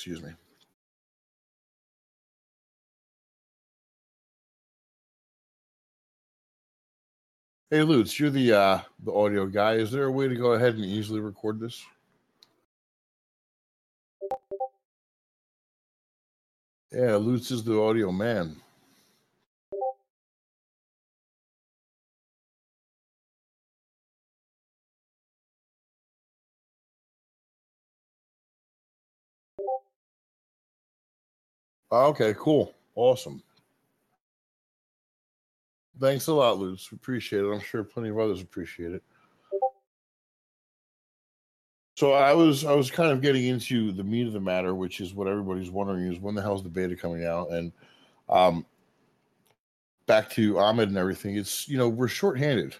Excuse me. Hey Lutz, you're the uh, the audio guy. Is there a way to go ahead and easily record this? Yeah, Lutz is the audio man. Okay, cool. Awesome. Thanks a lot, Lutz. We appreciate it. I'm sure plenty of others appreciate it. So I was I was kind of getting into the meat of the matter, which is what everybody's wondering is when the hell is the beta coming out? And um back to Ahmed and everything, it's you know, we're shorthanded.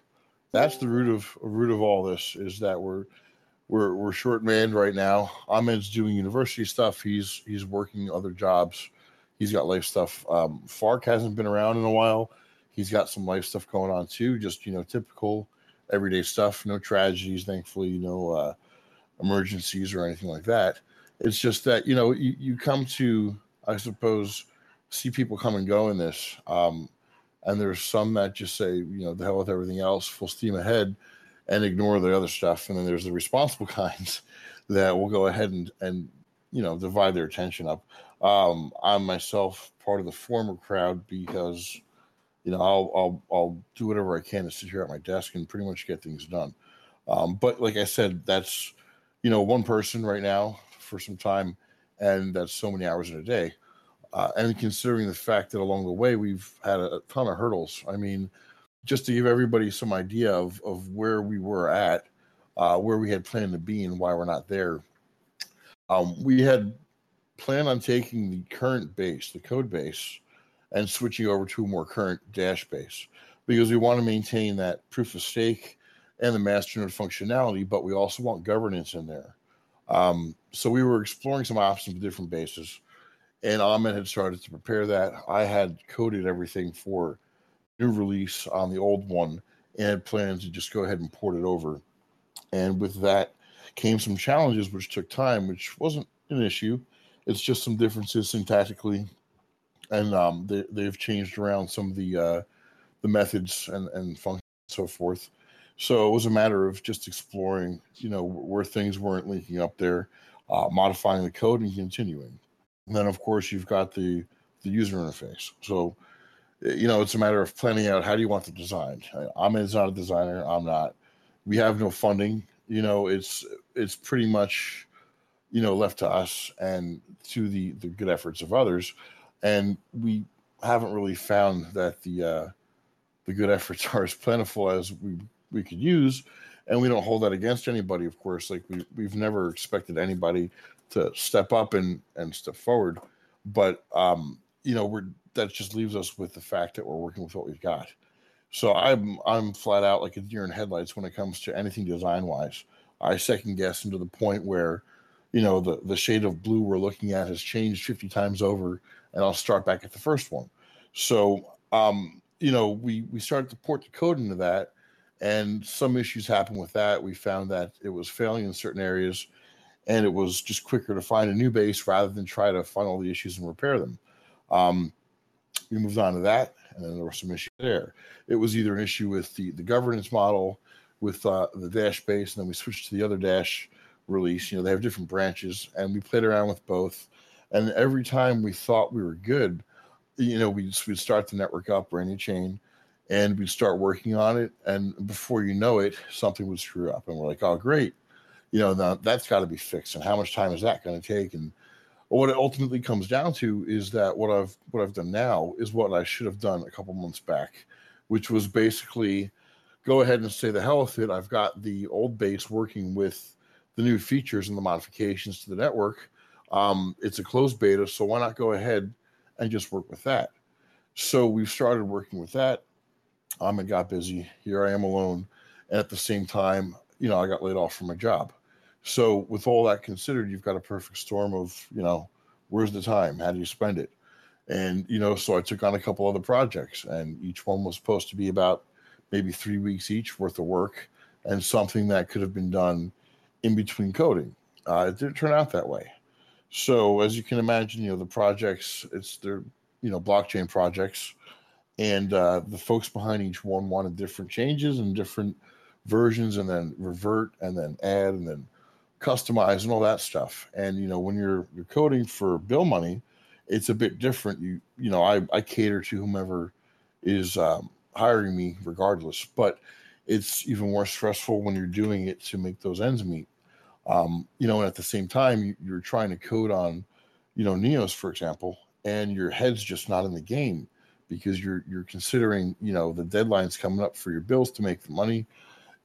That's the root of root of all this is that we're we're we're short manned right now. Ahmed's doing university stuff. He's he's working other jobs. He's got life stuff. Um, Fark hasn't been around in a while he's got some life stuff going on too. Just you know, typical everyday stuff. No tragedies, thankfully. No uh, emergencies or anything like that. It's just that you know you, you come to, I suppose, see people come and go in this. Um, and there's some that just say, you know, the hell with everything else, full steam ahead, and ignore the other stuff. And then there's the responsible kinds that will go ahead and and you know divide their attention up. Um, I'm myself part of the former crowd because you know, I'll I'll I'll do whatever I can to sit here at my desk and pretty much get things done. Um, but like I said, that's you know one person right now for some time, and that's so many hours in a day. Uh, and considering the fact that along the way we've had a, ton of hurdles, I mean, just to give everybody some idea of of where we were at, uh, where we had planned to be, and why we're not there. Um, we had planned on taking the current base, the code base, and switching over to a more current dash base because we want to maintain that proof of stake and the masternode functionality, but we also want governance in there. Um, so we were exploring some options with different bases, and Ahmed had started to prepare that. I had coded everything for new release on the old one and had plans to just go ahead and port it over. And with that came some challenges, which took time, which wasn't an issue. It's just some differences syntactically and um, they, they've changed around some of the uh, the methods and and functions and so forth. So it was a matter of just exploring, you know, where things weren't linking up there, uh, modifying the code and continuing. And then, of course, you've got the the user interface. So, you know, it's a matter of planning out how do you want the design. I'm not a designer. I'm not. We have no funding. You know, it's it's pretty much, you know, left to us and to the the good efforts of others and we haven't really found that the uh, the good efforts are as plentiful as we we could use, and we don't hold that against anybody. Of course, like we we've never expected anybody to step up and and step forward, but um, you know we're that just leaves us with the fact that we're working with what we've got. So I'm I'm flat out like a deer in headlights when it comes to anything design wise. I second guess into the point where, you know, the the shade of blue we're looking at has changed 50 times over and I'll start back at the first one. So, um, you know, we we started to port the code into that, and some issues happened with that. We found that it was failing in certain areas, and it was just quicker to find a new base rather than try to find all the issues and repair them. Um, we moved on to that, and then there were some issues there. It was either an issue with the the governance model, with uh, the dash base, and then we switched to the other dash release. You know, they have different branches, and we played around with both and every time we thought we were good, you know, we'd, we'd start the network up or any chain and we'd start working on it. And before you know it, something would screw up. And we're like, oh, great. You know, now that's got to be fixed. And how much time is that going to take? And what it ultimately comes down to is that what I've what I've done now is what I should have done a couple months back, which was basically go ahead and say the hell with it. I've got the old base working with the new features and the modifications to the network um, it's a closed beta, so why not go ahead and just work with that? So we've started working with that. Ahmed got busy. Here I am alone. And at the same time, you know, I got laid off from my job. So with all that considered, you've got a perfect storm of, you know, where's the time? How do you spend it? And, you know, so I took on a couple other projects and each one was supposed to be about maybe three weeks each worth of work and something that could have been done in between coding. Uh, it didn't turn out that way. So as you can imagine, you know the projects it's they're you know blockchain projects, and uh, the folks behind each one wanted different changes and different versions, and then revert, and then add, and then customize, and all that stuff. And you know when you're you're coding for bill money, it's a bit different. You you know I I cater to whomever is um, hiring me regardless, but it's even more stressful when you're doing it to make those ends meet. Um, you know, and at the same time, you're trying to code on, you know, Neos, for example, and your head's just not in the game because you're you're considering, you know, the deadlines coming up for your bills to make the money,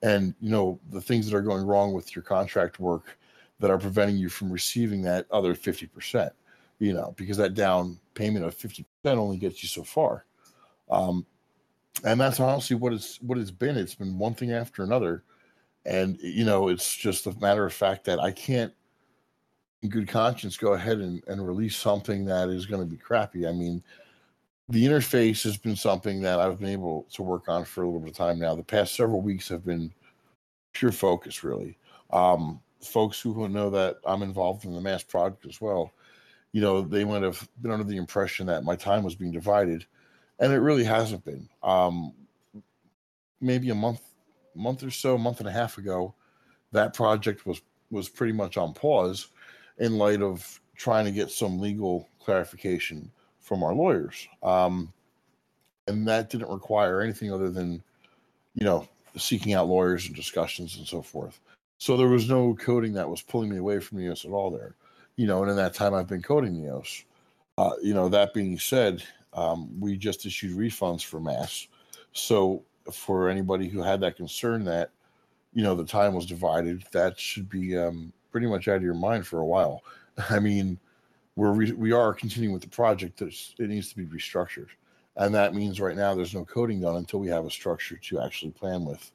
and you know the things that are going wrong with your contract work that are preventing you from receiving that other fifty percent. You know, because that down payment of fifty percent only gets you so far. Um, and that's honestly what it's what it's been. It's been one thing after another, and you know, it's just a matter of fact that I can't, in good conscience, go ahead and, and release something that is going to be crappy. I mean, the interface has been something that I've been able to work on for a little bit of time now. The past several weeks have been pure focus, really. Um, folks who know that I'm involved in the mass project as well, you know, they might have been under the impression that my time was being divided and it really hasn't been. Um, maybe a month, month or so, month and a half ago, that project was was pretty much on pause in light of trying to get some legal clarification from our lawyers. Um, and that didn't require anything other than, you know, seeking out lawyers and discussions and so forth. So there was no coding that was pulling me away from Neos at all there. You know, and in that time I've been coding Neos. Uh, you know, that being said, um, we just issued refunds for mass. So for anybody who had that concern that you know the time was divided, that should be um, pretty much out of your mind for a while. I mean, we're re- we are continuing with the project. There's, it needs to be restructured, and that means right now there's no coding done until we have a structure to actually plan with.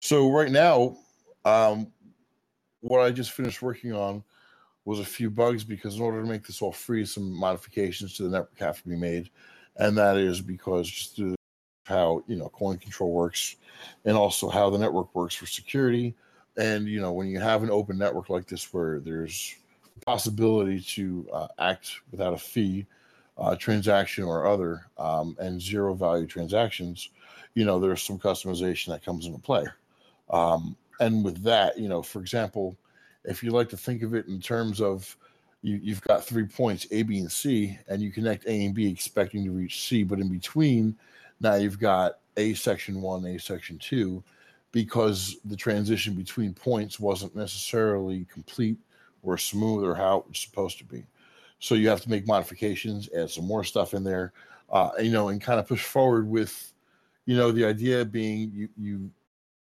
So right now, um, what I just finished working on was a few bugs because in order to make this all free, some modifications to the network have to be made, and that is because just through how you know coin control works, and also how the network works for security. And you know when you have an open network like this where there's possibility to uh, act without a fee, uh, transaction or other, um, and zero value transactions, you know there's some customization that comes into play. Um, and with that, you know, for example, if you like to think of it in terms of you, you've got three points A, B, and C, and you connect A and B expecting to reach C, but in between, now you've got A section one, A section two, because the transition between points wasn't necessarily complete or smooth or how it was supposed to be. So you have to make modifications, add some more stuff in there, uh, you know, and kind of push forward with, you know, the idea being you you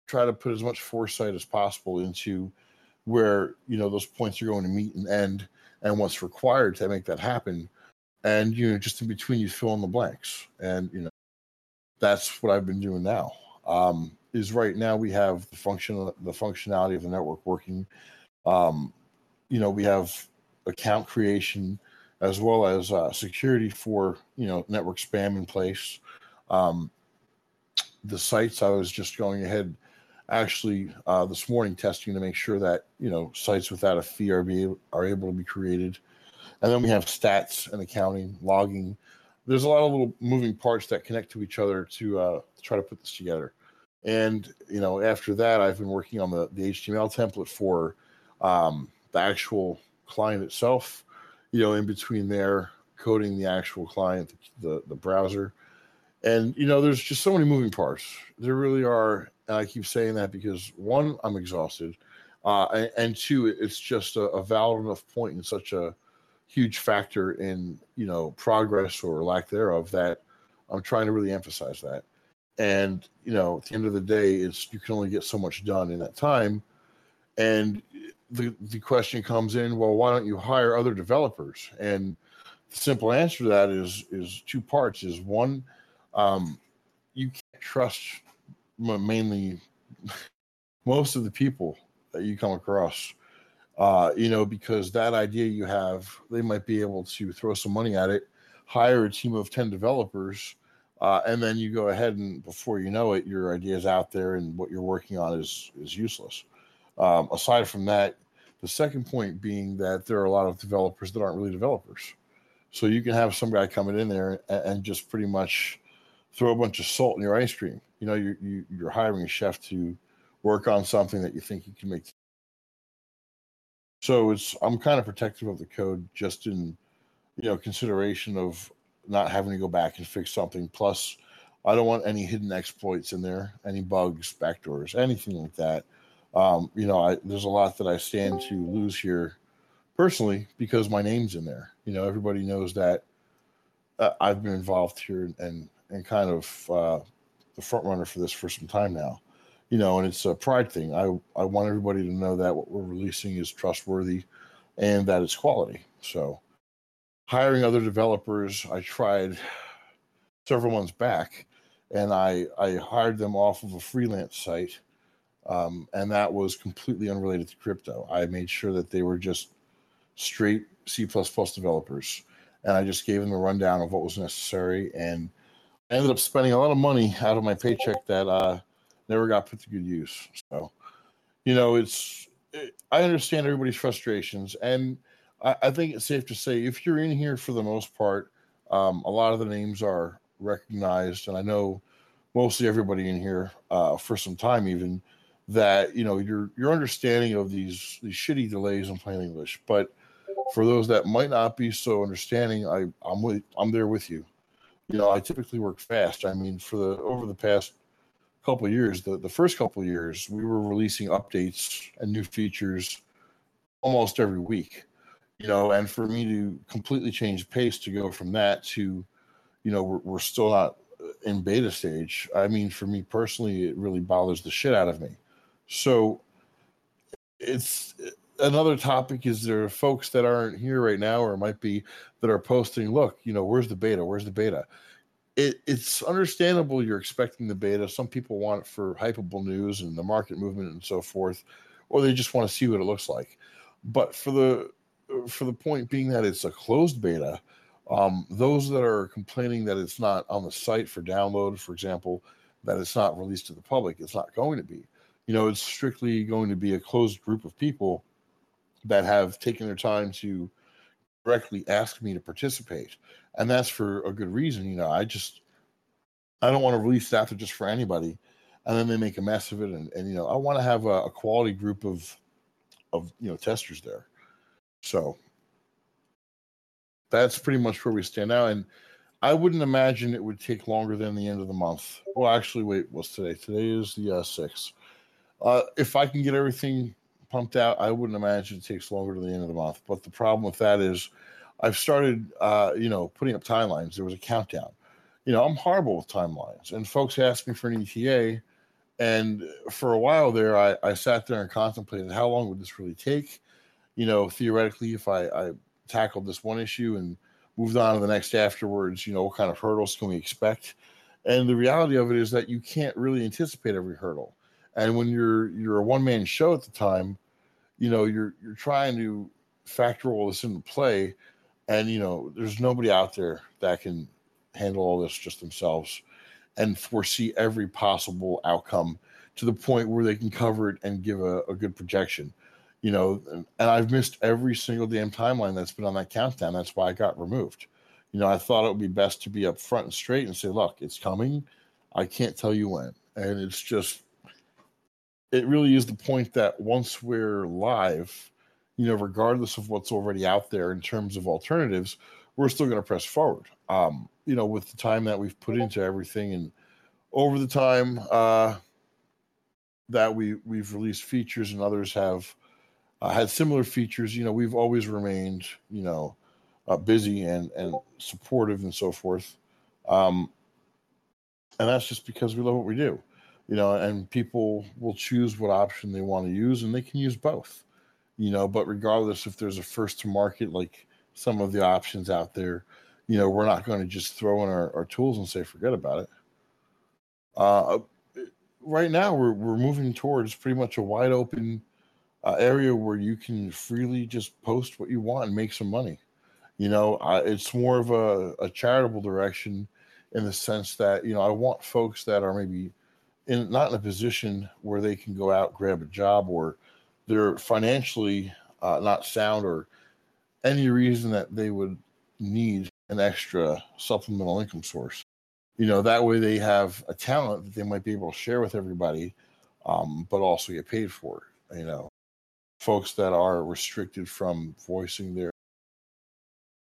try to put as much foresight as possible into where you know those points are going to meet and end and what's required to make that happen. And you know just in between you fill in the blanks. And you know that's what i've been doing now. Um, is right now we have the function the functionality of the network working. Um, you know we have account creation as well as uh, security for you know network spam in place. Um, the sites i was just going ahead actually uh, this morning testing to make sure that you know sites without a fee are be are able to be created, and then we have stats and accounting, logging. There's a lot of little moving parts that connect to each other to, uh, try to put this together. And you know, after that, I've been working on the, the HTML template for um, the actual client itself. You know, in between there, coding the actual client, the, the, the browser, and you know, there's just so many moving parts. There really are, and I keep saying that because one, I'm exhausted, uh, and, and, two, it's just a, a, valid enough point and such a huge factor in you know progress or lack thereof that I'm trying to really emphasize that. And you know, at the end of the day, it's you can only get so much done in that time. And the the question comes in, well, why don't you hire other developers? And the simple answer to that is is two parts. Is one, um, you can't trust mainly most of the people that you come across uh, you know because that idea you have they might be able to throw some money at it hire a team of 10 developers uh, and then you go ahead and before you know it your idea is out there and what you're working on is is useless um, aside from that The second point being that there are a lot of developers that aren't really developers. So you can have some guy coming in there and, and just pretty much throw a bunch of salt in your ice cream. You know, you, you, you're hiring a chef to work on something that you think you can make. So it's I'm kind of protective of the code just in you know consideration of not having to go back and fix something. Plus, I don't want any hidden exploits in there, any bugs, backdoors, anything like that. Um, you know, I, there's a lot that I stand to lose here personally because my name's in there. You know, everybody knows that uh, I've been involved here and and kind of uh, the front runner for this for some time now. You know, and it's a pride thing. I I want everybody to know that what we're releasing is trustworthy, and that it's quality. So, hiring other developers, I tried several months back, and I I hired them off of a freelance site, um, and that was completely unrelated to crypto. I made sure that they were just straight C developers, and I just gave them a rundown of what was necessary, and I ended up spending a lot of money out of my paycheck that uh, never got put to good use. So, you know, it's it, I understand everybody's frustrations, and I, I, think it's safe to say if you're in here for the most part, um, a lot of the names are recognized, and I know mostly everybody in here uh, for some time even that you know your your understanding of these these shitty delays in plain English, but for those that might not be so understanding, I I'm with I'm there with you. You know, I typically work fast. I mean, for the over the past couple years, the the first couple years, we were releasing updates and new features almost every week. You know, and for me to completely change pace to go from that to, you know, we're, we're still not in beta stage. I mean, for me personally, it really bothers the shit out of me. So it's another topic is there are folks that aren't here right now or might be that are posting look you know where's the beta? Where's the beta? It, it's understandable you're expecting the beta. Some people want it for hypeable news and the market movement and so forth or they just want to see what it looks like. But for the for the point being that it's a closed beta um, those that are complaining that it's not on the site for download for example that it's not released to the public it's not going to be. You know it's strictly going to be a closed group of people that have taken their time to directly ask me to participate. And that's for a good reason. You know, I just, I don't want to release that just for anybody. And then they make a mess of it. And, and you know, I want to have a, a quality group of, of, you know, testers there. So that's pretty much where we stand now. And I wouldn't imagine it would take longer than the end of the month. Well, actually, wait, what's today? Today is the uh, 6th. Uh, if I can get everything pumped out. I wouldn't imagine it takes longer to the end of the month. But the problem with that is I've started, uh, you know, putting up timelines. There was a countdown. You know, I'm horrible with timelines. And folks asked me for an ETA. And for a while there, I, I sat there and contemplated how long would this really take? You know, theoretically, if I, I tackled this one issue and moved on to the next afterwards, you know, what kind of hurdles can we expect? And the reality of it is that you can't really anticipate every hurdle. And when you're you're a one man show at the time, you know you're you're trying to factor all this into play. And you know there's nobody out there that can handle all this just themselves and foresee every possible outcome to the point where they can cover it and give a, a good projection you know and, and i've missed every single damn timeline that's been on that countdown. That's why i got removed. You know i thought it would be best to be up front and straight and say look it's coming. I can't tell you when. And it's just it really is the point that once we're live, you know, regardless of what's already out there in terms of alternatives, we're still going to press forward. Um, you know, with the time that we've put into everything and over the time uh, that we we've released features and others have uh, had similar features, you know, we've always remained, you know, uh, busy and and supportive and so forth. Um, and that's just because we love what we do you know, and people will choose what option they want to use, and they can use both, you know. But regardless if there's a first to market, like some of the options out there, you know, we're not going to just throw in our, our tools and say forget about it. Uh, right now, we're we're moving towards pretty much a wide open uh, area where you can freely just post what you want and make some money. You know, uh, it's more of a, a charitable direction in the sense that you know I want folks that are maybe in not in a position where they can go out grab a job or they're financially uh, not sound or any reason that they would need an extra supplemental income source. You know, that way they have a talent that they might be able to share with everybody, um, but also get paid for it. You know, folks that are restricted from voicing their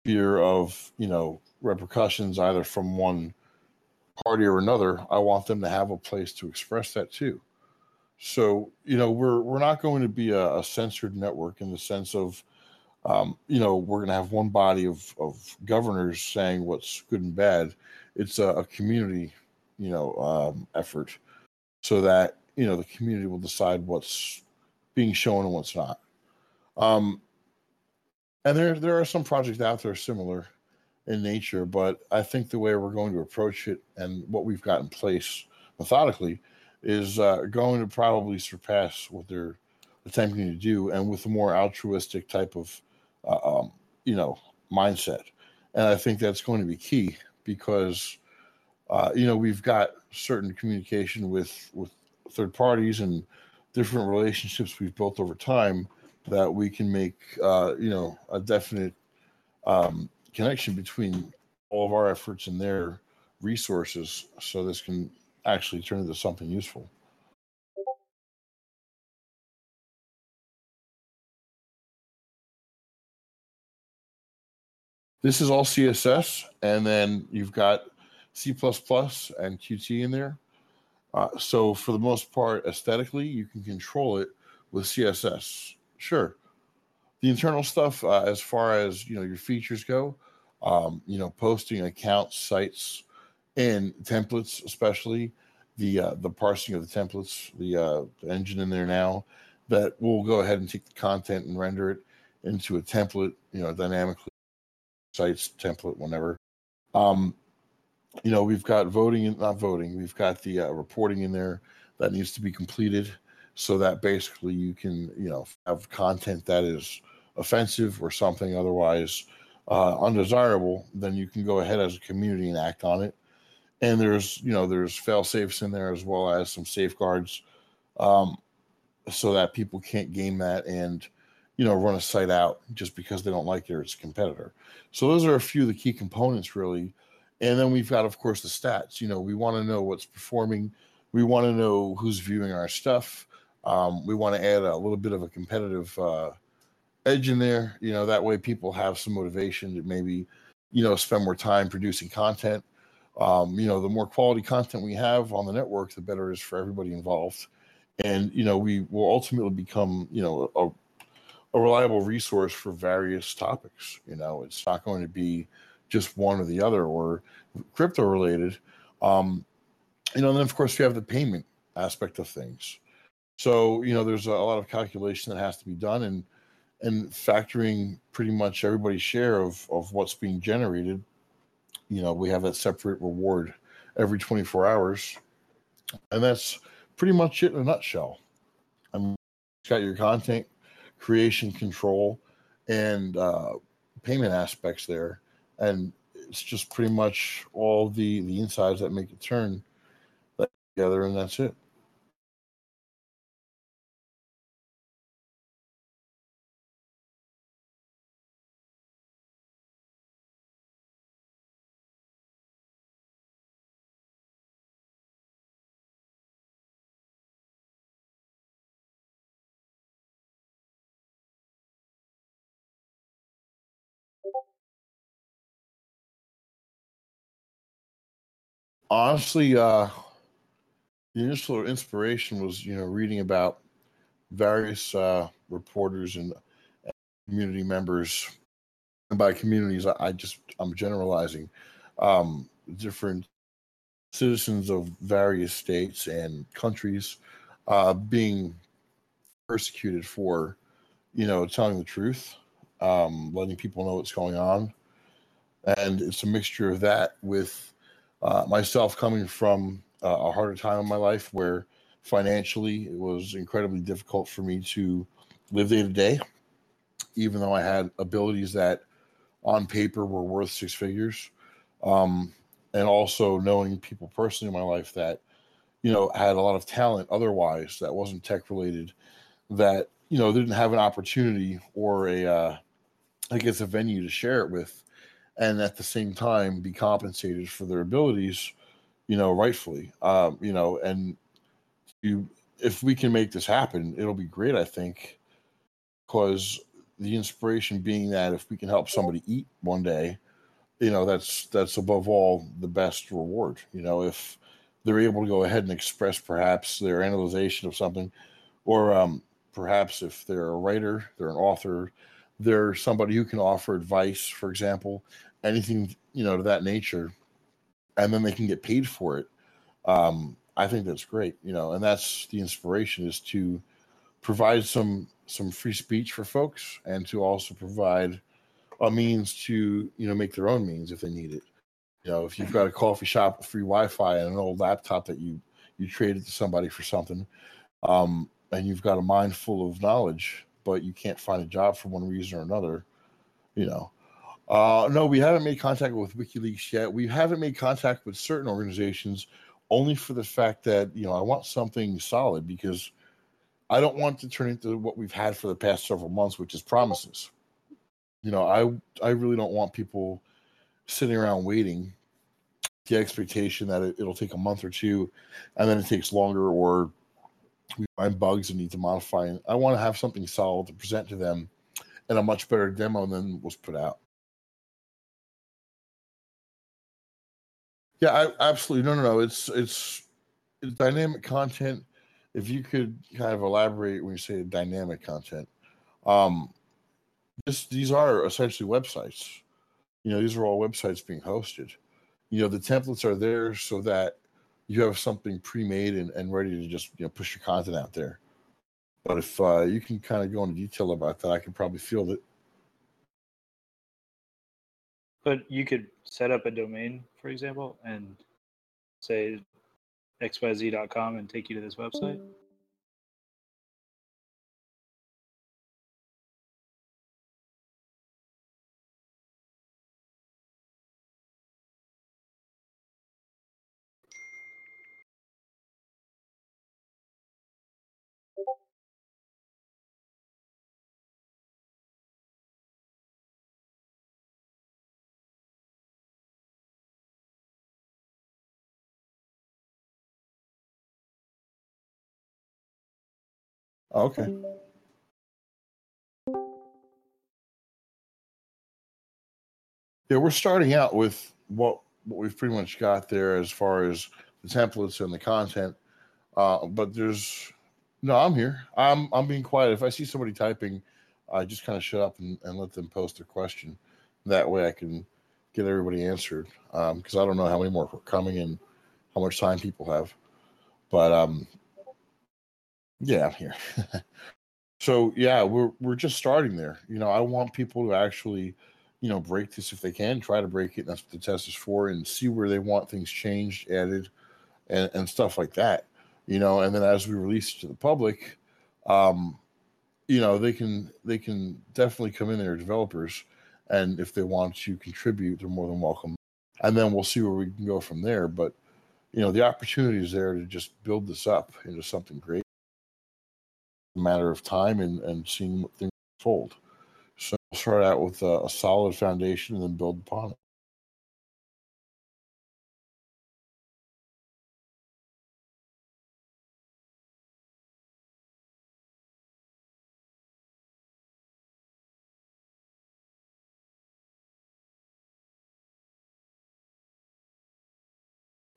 fear of, you know, repercussions either from one party or another, I want them to have a place to express that too. So, you know, we're we're not going to be a, a censored network in the sense of um, you know, we're going to have one body of, of governors saying what's good and bad. It's a, a community, you know, um, effort so that, you know, the community will decide what's being shown and what's not. Um, and there, there are some projects out there similar in nature, but I think the way we're going to approach it and what we've got in place methodically is uh, going to probably surpass what they're attempting to do and with a more altruistic type of uh, um, you know, mindset. And I think that's going to be key because, uh, you know, we've got certain communication with with third parties and different relationships we've built over time that we can make, uh, you know, a definite um, connection between all of our efforts and their resources, so this can actually turn into something useful. This is all CSS, and then you've got C++ and Qt in there. Uh, so for the most part, aesthetically, you can control it with CSS. Sure. The internal stuff, uh, as far as you know, your features go, um, you know, posting accounts, sites, and templates, especially the uh, the parsing of the templates, the, uh, the engine in there now, that will go ahead and take the content and render it into a template, you know, dynamically sites template, whenever. Um, you know, we've got voting, not voting, we've got the uh, reporting in there that needs to be completed so that basically you can, you know, have content that is offensive or something otherwise uh, undesirable, then you can go ahead as a community and act on it. And there's, you know, there's fail safes in there as well as some safeguards um, so that people can't game that and you know, run a site out just because they don't like it or it's a competitor. So those are a few of the key components, really. And then we've got, of course, the stats. You know, we want to know what's performing. We want to know who's viewing our stuff. Um, we want to add a little bit of a competitive uh, edge in there. You know, that way people have some motivation to maybe, you know, spend more time producing content. Um, you know, the more quality content we have on the network, the better it is for everybody involved. And you know, we will ultimately become, you know, a a reliable resource for various topics. You know, it's not going to be just one or the other or crypto related. Um, you know, and then of course you have the payment aspect of things. So you know, there's a, a lot of calculation that has to be done, and and factoring pretty much everybody's share of of what's being generated. You know, we have that separate reward every 24 hours, and that's pretty much it in a nutshell. I mean, got your content creation control and uh, payment aspects there, and it's just pretty much all the the insides that make it turn together, and that's it. Honestly, uh, the initial inspiration was, you know, reading about various uh, reporters and community members. And by communities, I, I just I'm generalizing um, different citizens of various states and countries uh, being persecuted for, you know, telling the truth, um, letting people know what's going on, and it's a mixture of that with uh, myself coming from uh, a harder time in my life where financially it was incredibly difficult for me to live day to day, even though I had abilities that on paper were worth six figures. Um, and also knowing people personally in my life that, you know, had a lot of talent otherwise that wasn't tech related that, you know, didn't have an opportunity or a, uh, I guess, a venue to share it with, and at the same time be compensated for their abilities, you know, rightfully, um, you know, and you, if we can make this happen, it'll be great. I think, because the inspiration being that if we can help somebody eat one day, you know, that's that's above all the best reward. You know, if they're able to go ahead and express perhaps their analysis of something, or um, perhaps if they're a writer, they're an author, they're somebody who can offer advice, for example, anything you know to that nature, and then they can get paid for it. Um, I think that's great, you know, and that's the inspiration is to provide some some free speech for folks and to also provide a means to you know make their own means if they need it. You know, if you've got a coffee shop free Wi-Fi and an old laptop that you you traded to somebody for something, um, and you've got a mind full of knowledge, but you can't find a job for one reason or another, you know. Uh, no, we haven't made contact with WikiLeaks yet. We haven't made contact with certain organizations only for the fact that you know I want something solid because I don't want to turn into what we've had for the past several months, which is promises. You know, I I really don't want people sitting around waiting the expectation that it, will take a month or two and then it takes longer or we find bugs and need to modify i want to have something solid to present to them and a much better demo than was put out. Yeah I, absolutely no no no it's it's it's dynamic content. If you could kind of elaborate when you say dynamic content um this these are essentially websites. You know these are all websites being hosted. You know the templates are there so that you have something pre-made and, and ready to just you know push your content out there. But if uh, you can kind of go into detail about that i can probably feel it. But you could set up a domain for example and say xyz.com and take you to this website Okay. Yeah, we're starting out with what what we've pretty much got there as far as the templates and the content. Uh, but there's no, I'm here. I'm I'm being quiet. If I see somebody typing, I just kind of shut up and, and let them post their question. That way, I can get everybody answered because um, I don't know how many more are coming and how much time people have. But um, yeah, I'm here. so yeah, we're we're just starting there. You know, I want people to actually, you know, break this if they can, try to break it. That's what the test is for, and see where they want things changed, added, and, and stuff like that. You know, and then as we release it to the public, um, you know, they can they can definitely come in there, developers, and if they want to contribute, they're more than welcome. And then we'll see where we can go from there. But you know, the opportunity is there to just build this up into something great matter of time and, and seeing what things unfold. So start out with a, a solid foundation and then build upon it.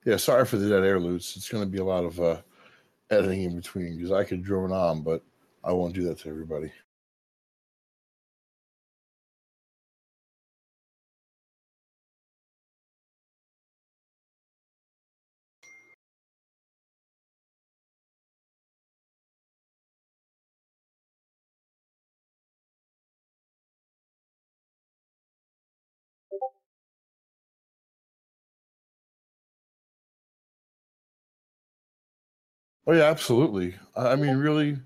Yeah, sorry for the dead air, Lutz. It's going to be a lot of uh, editing in between because I could drone on, but I won't do that to everybody. Oh yeah, absolutely. I mean, really,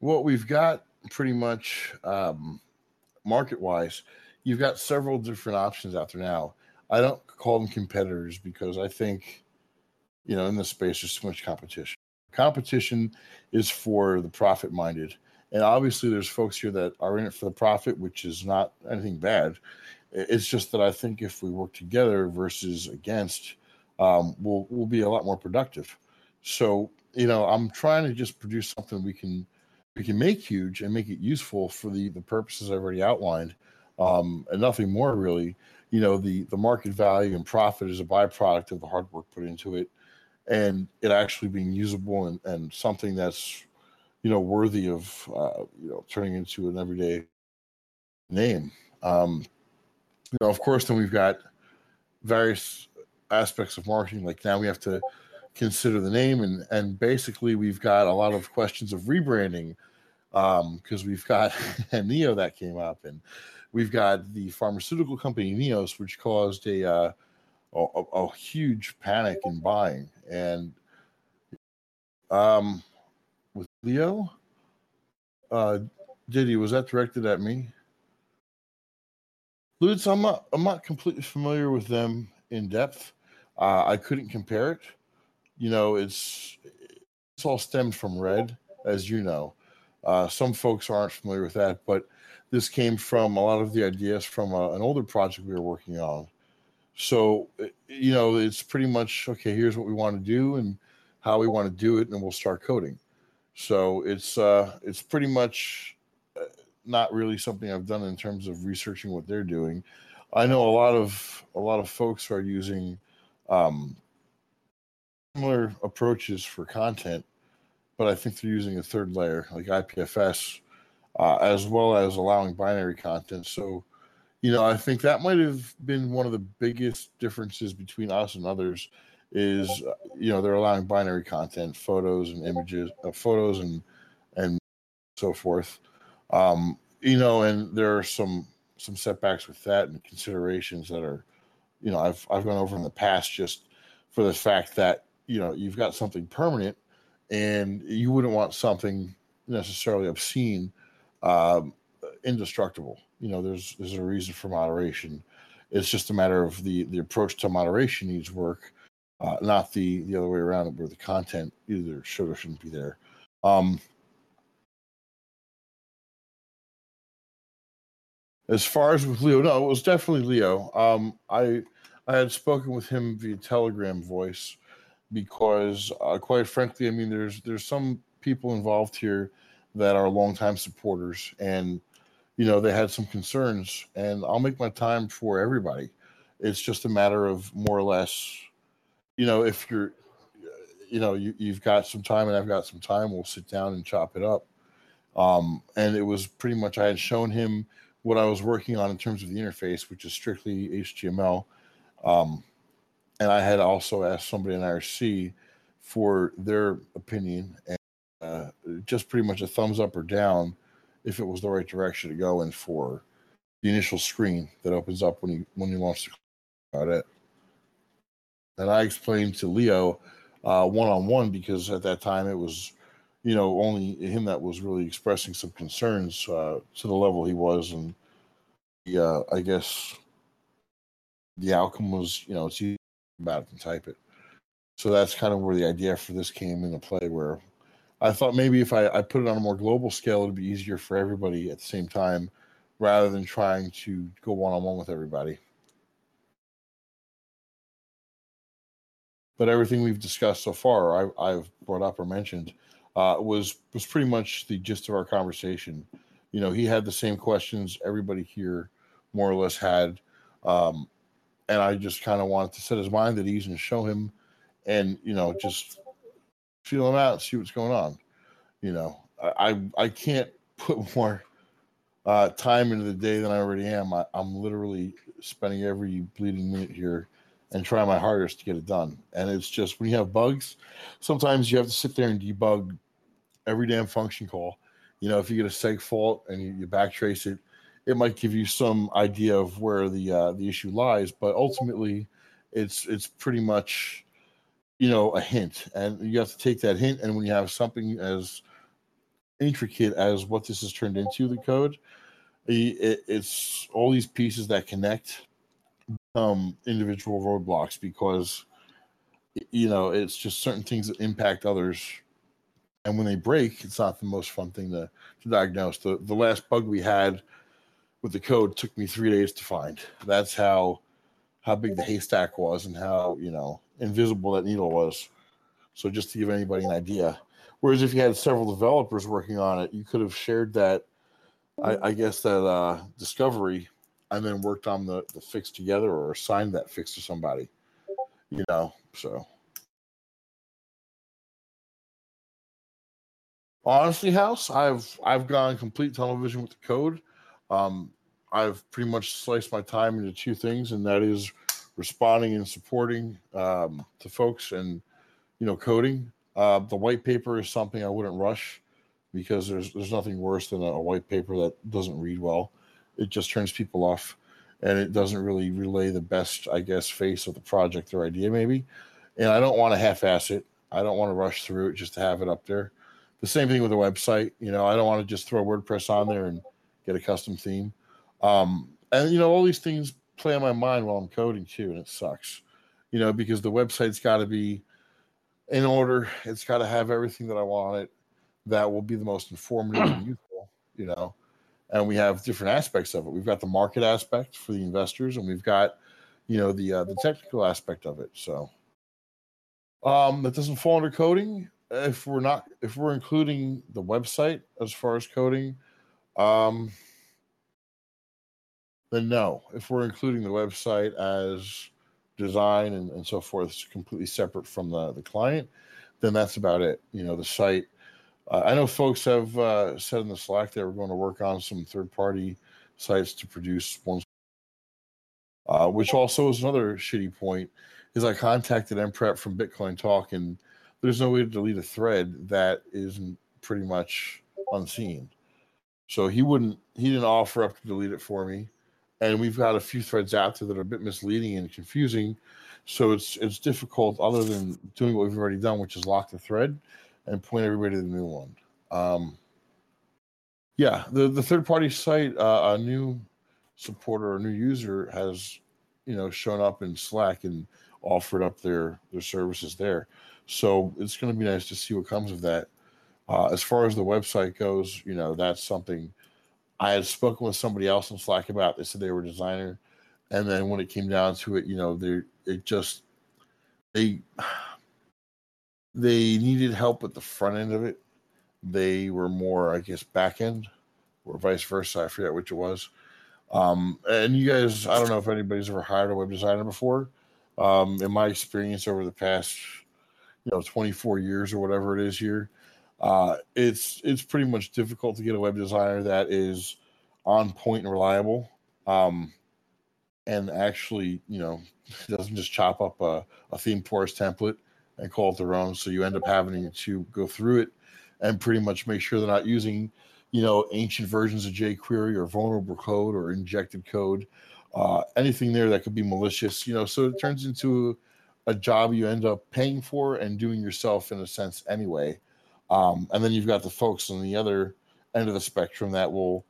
what we've got pretty much um, market wise, you've got several different options out there now. I don't call them competitors because I think, you know, in this space, there's too much competition. Competition is for the profit minded And obviously, there's folks here that are in it for the profit, which is not anything bad. It's just that I think if we work together versus against, um, we'll we'll be a lot more productive. So you know, I'm trying to just produce something we can we can make huge and make it useful for the the purposes I've already outlined, um, and nothing more really. You know, the the market value and profit is a byproduct of the hard work put into it, and it actually being usable and, and something that's you know worthy of uh, you know turning into an everyday name. Um, you know, of course, then we've got various aspects of marketing. Like now we have to consider the name, and and basically we've got a lot of questions of rebranding because um, we've got a Neo that came up, and we've got the pharmaceutical company Neos, which caused a uh, a, a, huge panic in buying, and um, with Leo, uh, Diddy, was that directed at me? Lutz, I'm not I'm not completely familiar with them in depth. Uh, I couldn't compare it. You know, it's it's all stemmed from Red, as you know. Uh, some folks aren't familiar with that, but this came from a lot of the ideas from a, uh, an older project we were working on. So, you know, it's pretty much okay. Here's what we want to do and how we want to do it, and we'll start coding. So it's uh, it's pretty much uh, not really something I've done in terms of researching what they're doing. I know a lot of a lot of folks are using um, similar approaches for content, but I think they're using a third layer like IPFS, uh, as well as allowing binary content. So, you know, I think that might have been one of the biggest differences between us and others is uh, you know they're allowing binary content, photos and images, uh, photos and and so forth. Um, you know, and there are some some setbacks with that and considerations that are, you know, I've I've gone over in the past just for the fact that you know you've got something permanent, and you wouldn't want something necessarily obscene, um, indestructible. You know, there's there's a reason for moderation. It's just a matter of the the approach to moderation needs work uh, not the the other way around where the content either should or shouldn't be there. Um, as far as with Leo, no, it was definitely Leo. Um, I I had spoken with him via Telegram voice because, uh, quite frankly, I mean, there's there's some people involved here that are longtime supporters, and you know they had some concerns, and I'll make my time for everybody. It's just a matter of more or less you know, if you're, you know, you, you've got some time and I've got some time, we'll sit down and chop it up. Um, and it was pretty much I had shown him what I was working on in terms of the interface, which is strictly HTML. Um, and I had also asked somebody in IRC for their opinion and uh, just pretty much a thumbs up or down if it was the right direction to go in for the initial screen that opens up when you when you launch the about it. And I explained to Leo one on one because at that time it was, you know, only him that was really expressing some concerns uh, to the level he was, and the, uh, I guess the outcome was, you know, it's about it and type it. So that's kind of where the idea for this came into play. Where I thought maybe if I, I put it on a more global scale, it'd be easier for everybody at the same time, rather than trying to go one on one with everybody. but everything we've discussed so far, I, have brought up or mentioned, uh, was was pretty much the gist of our conversation. You know, he had the same questions everybody here more or less had, um, and I just kind of wanted to set his mind at ease and show him, and you know, just feel him out, see what's going on. You know, I I, can't put more uh, time into the day than I already am. I, I'm literally spending every bleeding minute here and try my hardest to get it done. And it's just when you have bugs, sometimes you have to sit there and debug every damn function call. You know, if you get a seg fault and you, you backtrace it, it might give you some idea of where the uh, the issue lies. But ultimately, it's it's pretty much you know a hint, and you have to take that hint. And when you have something as intricate as what this has turned into, the code, it, it's all these pieces that connect um, individual roadblocks because you know it's just certain things that impact others and when they break, it's not the most fun thing to, to diagnose. The the last bug we had with the code took me three days to find. That's how how big the haystack was and how you know invisible that needle was. So just to give anybody an idea. Whereas if you had several developers working on it, you could have shared that, I, I guess that uh, discovery, and then worked on the, the fix together or assigned that fix to somebody. You know, so. Honestly, House, I've I've gone complete television with the code. Um, I've pretty much sliced my time into two things, and that is responding and supporting um, to folks and you know coding. Uh, the white paper is something I wouldn't rush because there's there's nothing worse than a white paper that doesn't read well. It just turns people off, and it doesn't really relay the best, I guess, face of the project or idea maybe. And I don't want to half-ass it. I don't want to rush through it just to have it up there. The same thing with a website. You know, I don't want to just throw WordPress on there and get a custom theme. Um, and you know, all these things play on my mind while I'm coding too, and it sucks. You know, because the website's got to be in order. It's got to have everything that I want it. That will be the most informative and useful. You know, and we have different aspects of it. We've got the market aspect for the investors, and we've got, you know, the uh, the technical aspect of it. So, um, that doesn't fall under coding. If we're not, if we're including the website as far as coding, um, then no. If we're including the website as design and, and so forth, it's completely separate from the, the client, then that's about it. You know, the site. Uh, I know folks have uh, said in the Slack they were going to work on some third party sites to produce ones, uh, which also is another shitty point. Is I contacted MPrep from Bitcoin Talk, and there's no way to delete a thread that isn't pretty much unseen. So he wouldn't, he didn't offer up to delete it for me and we've got a few threads out there that are a bit misleading and confusing. So it's it's difficult, other than doing what we've already done, which is lock the thread and point everybody to the new one. Um, yeah, the the third party site, uh, a new supporter, a new user has, you know, shown up in Slack and offered up their their services there. So it's going to be nice to see what comes of that. Uh, as far as the website goes, you know, that's something I had spoken with somebody else in Slack about. They said they were designer, and then when it came down to it, you know, they it just they they needed help at the front end of it. They were more, I guess, back end or vice versa. I forget which it was. Um, and you guys, I don't know if anybody's ever hired a web designer before. Um, in my experience over the past, you know, 24 years or whatever it is here, uh, it's it's pretty much difficult to get a web designer that is on point and reliable, um, and actually, you know, doesn't just chop up a, a ThemeForest template and call it their own. So you end up having to go through it and pretty much make sure they're not using, you know, ancient versions of jQuery or vulnerable code or injected code, uh, anything there that could be malicious. You know, so it turns into a job you end up paying for and doing yourself in a sense anyway. Um, and then you've got the folks on the other end of the spectrum that will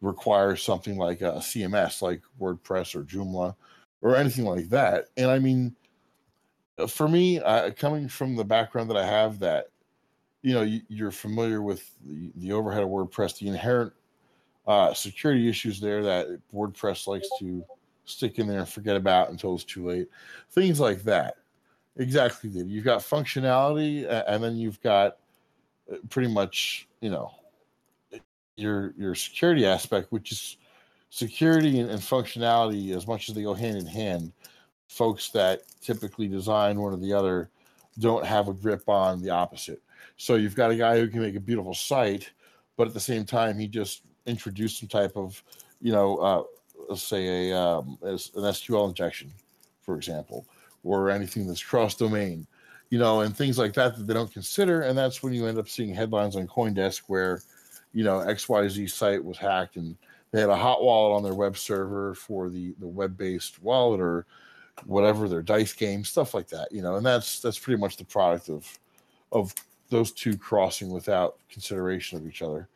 require something like a CMS, like WordPress or Joomla or anything like that. And I mean, for me, uh, coming from the background that I have, that you know, you, are familiar with the, the overhead of WordPress, the inherent uh, security issues there that WordPress likes to stick in there and forget about until it's too late. Things like that. Exactly. You've got functionality, and then you've got pretty much you know your your security aspect, which is security and, and, functionality as much as they go hand in hand. Folks that typically design one or the other don't have a grip on the opposite. So you've got a guy who can make a beautiful site, but at the same time he just introduced some type of, you know, uh, let's say a um, an SQL injection, for example, or anything that's cross domain you know, and things like that that they don't consider. And that's when you end up seeing headlines on CoinDesk where, you know, XYZ site was hacked and they had a hot wallet on their web server for the the web based wallet or whatever their dice game stuff like that you know and that's that's pretty much the product of of those two crossing without consideration of each other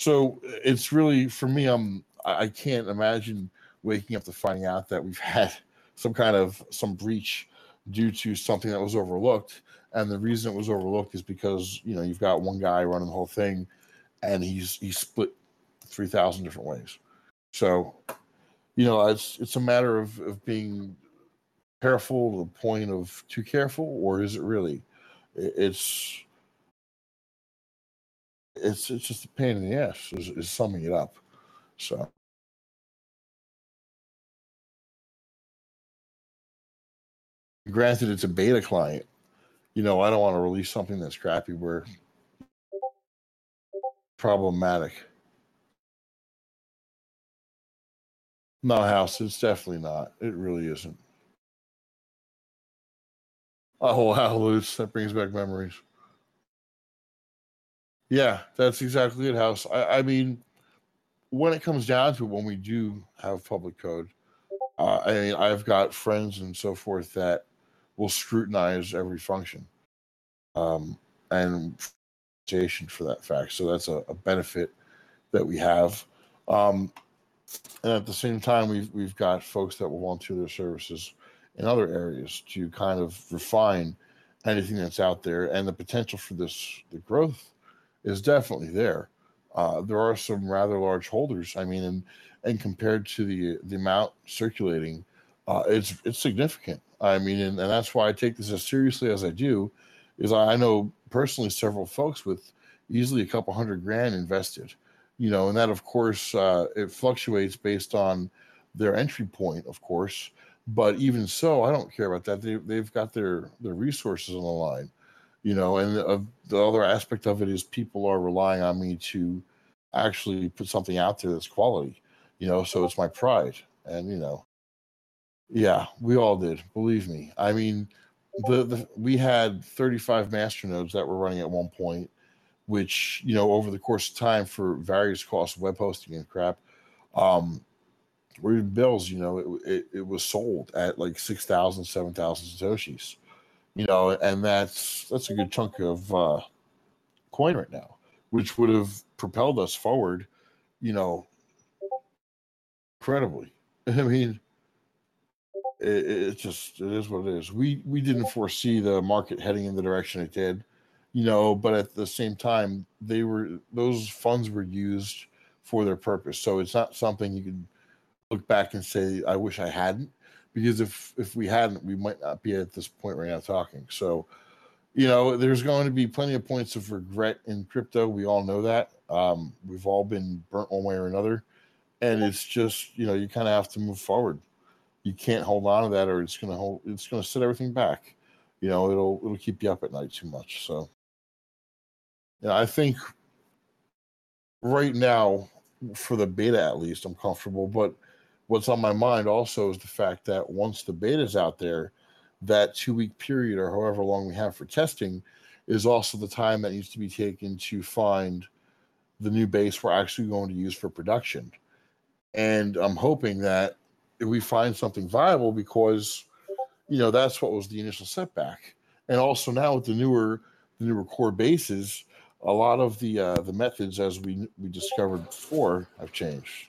so it's really for me i'm i can't imagine waking up to finding out that we've had some kind of some breach due to something that was overlooked. And the reason it was overlooked is because you know you've got one guy running the whole thing, and he's he's split three thousand different ways. So, you know, it's it's a matter of of being careful to the point of too careful, or is it really? It's it's it's just a pain in the ass. Is, is summing it up. So. Granted, it's a beta client. You know, I don't want to release something that's crappy where problematic. No, house, it's definitely not. It really isn't. Oh wow, Luce, that brings back memories. Yeah, that's exactly it, House. I, I mean, when it comes down to it, when we do have public code, uh, I mean, I've got friends and so forth that will scrutinize every function, um, and for that fact. So that's a, a benefit that we have. Um, and at the same time, we've we've got folks that will volunteer their services in other areas to kind of refine anything that's out there, and the potential for this the growth is definitely there. Uh, there are some rather large holders. I mean, and and compared to the the amount circulating, uh, it's it's significant. I mean, and, and that's why I take this as seriously as I do, is I know personally several folks with easily a couple hundred grand invested, you know, and that of course uh, it fluctuates based on their entry point, of course. But even so, I don't care about that. They they've got their their resources on the line you know and uh, the other aspect of it is people are relying on me to actually put something out there that's quality you know so it's my pride and you know yeah we all did believe me i mean the, the we had 35 masternodes that were running at one point which you know over the course of time for various costs web hosting and crap um reading bills you know it, it, it was sold at like 6000 7000 satoshis you know, and that's that's a good chunk of uh, coin right now, which would have propelled us forward, you know, incredibly. I mean, it, it just it is what it is. We we didn't foresee the market heading in the direction it did, you know, but at the same time, they were those funds were used for their purpose. So it's not something you can look back and say, "I wish I hadn't." because if if we hadn't, we might not be at this point right now talking. So, you know, there's going to be plenty of points of regret in crypto. We all know that. Um, we've all been burnt one way or another, and it's just you know you kind of have to move forward. You can't hold on to that, or it's gonna hold. It's gonna set everything back. You know, it'll it'll keep you up at night too much. So, yeah, I think right now for the beta at least, I'm comfortable, but what's on my mind also is the fact that once the beta is out there, that two week period or however long we have for testing is also the time that needs to be taken to find the new base we're actually going to use for production. And I'm hoping that if we find something viable because you know that's what was the initial setback. And also now with the newer the newer core bases, a lot of the uh, the methods as we we discovered before have changed.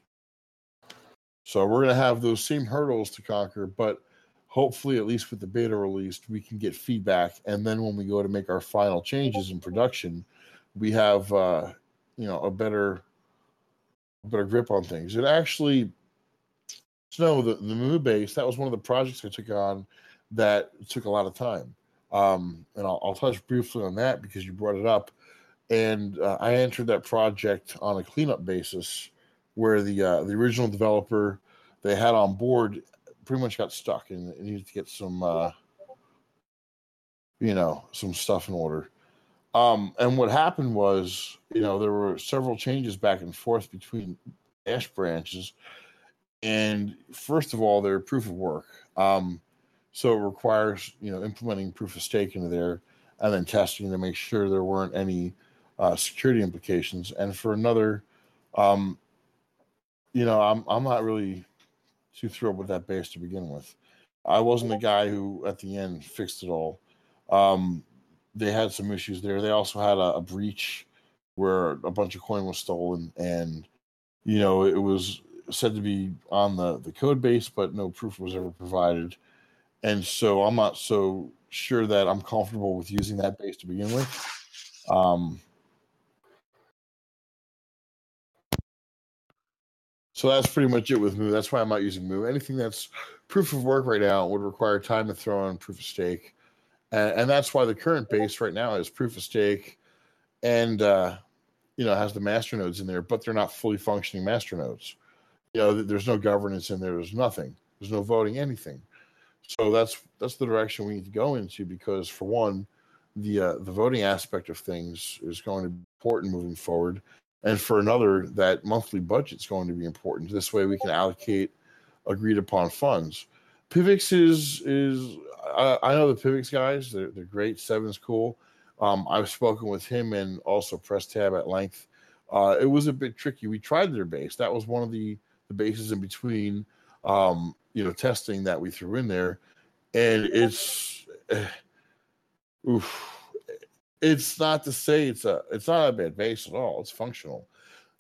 So we're going to have those same hurdles to conquer, but hopefully, at least with the beta released, we can get feedback. And then when we go to make our final changes in production, we have, uh, you know, a better, better grip on things. It actually, Snow, the, the Moo base, that was one of the projects I took on that took a lot of time. Um, and I'll, I'll, touch briefly on that because you brought it up. And uh, I entered that project on a cleanup basis where the uh, the original developer they had on board pretty much got stuck and needed to get some uh, you know some stuff in order. Um, and what happened was, you know, there were several changes back and forth between Ash branches. And first of all, they're proof of work. Um, so it requires, you know, implementing proof of stake into there and then testing to make sure there weren't any uh, security implications. And for another, um, you know, I'm I'm not really too thrilled with that base to begin with. I wasn't the guy who at the end fixed it all. Um, they had some issues there. They also had a, a, breach where a bunch of coin was stolen, and you know it was said to be on the the code base, but no proof was ever provided. and so I'm not so sure that I'm comfortable with using that base to begin with. Um, so that's pretty much it with Moo. That's why I'm not using Moo. Anything that's proof of work right now would require time to throw on proof of stake, and, and that's why the current base right now is proof of stake, and uh, you know has the master nodes in there, but they're not fully functioning master nodes. You know, there's no governance in there. There's nothing. There's no voting anything. So that's that's the direction we need to go into because for one, the uh, the voting aspect of things is going to be important moving forward, and for another, that monthly budget is going to be important. This way, we can allocate agreed upon funds. Pivx is is I, I know the Pivx guys. They're they're great. Seven's cool. Um, I've spoken with him and also presstab at length. Uh, it was a bit tricky. We tried their base. That was one of the the bases in between um, you know testing that we threw in there, and it's uh, oof, it's not to say it's a it's not a bad base at all. It's functional.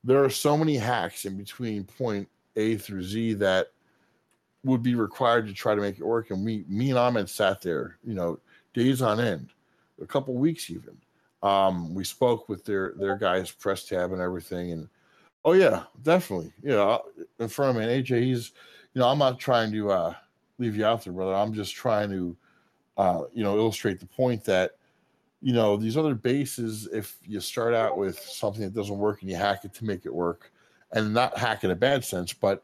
There are so many hacks in between point A through Z that would be required to try to make it work. And we, me and Ahmed sat there, you know, days on end, a couple weeks even. Um, we spoke with their their guys, presstab and everything, and oh yeah, definitely, Yeah, in front of me, and AJ, he's you know, I'm not trying to uh, leave you out there, brother. I'm just trying to, uh, you know, illustrate the point that, you know, these other bases, if you start out with something that doesn't work and you hack it to make it work, and not hack in a bad sense, but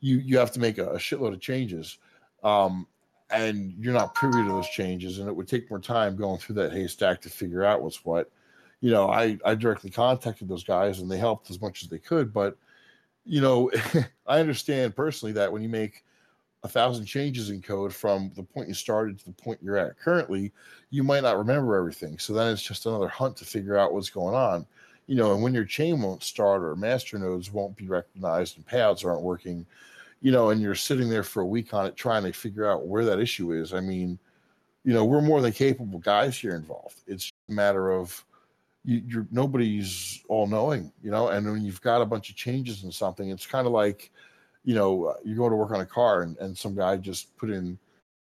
you you have to make a, a shitload of changes, um, and you're not privy to those changes, and it would take more time going through that haystack to figure out what's what. You know, I I directly contacted those guys, and they helped as much as they could, but you know, I understand personally that when you make a thousand changes in code from the point you started to the point you're at currently, you might not remember everything. So then it's just another hunt to figure out what's going on. You know, and when your chain won't start or master nodes won't be recognized and payouts aren't working, you know, and you're sitting there for a week on it trying to figure out where that issue is. I mean, you know, we're more than capable guys here involved. It's a matter of you, you're nobody's all knowing, you know. And when you've got a bunch of changes in something, it's kind of like, you know, you go to work on a car and, and some guy just put in,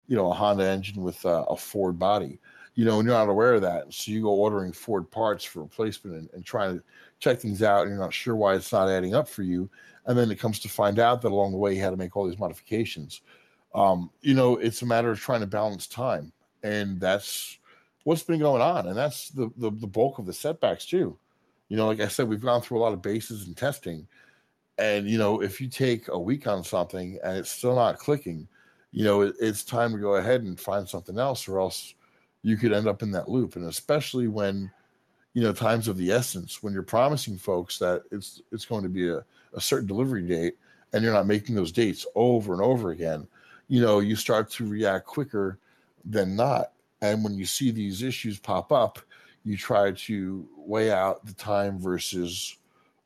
you know, a Honda engine with a, a Ford body, you know, and you're not aware of that. So you go ordering Ford parts for replacement and, and trying to check things out, and you're not sure why it's not adding up for you. And then it comes to find out that along the way you had to make all these modifications. Um, you know, it's a matter of trying to balance time, and that's what's been going on, and that's the, the the bulk of the setbacks too. You know, like I said, we've gone through a lot of bases and testing, and you know, if you take a week on something and it's still not clicking, you know, it, it's time to go ahead and find something else, or else you could end up in that loop. And especially when you know times of the essence, when you're promising folks that it's it's going to be a, a certain delivery date, and you're not making those dates over and over again, you know, you start to react quicker than not and when you see these issues pop up, you try to weigh out the time versus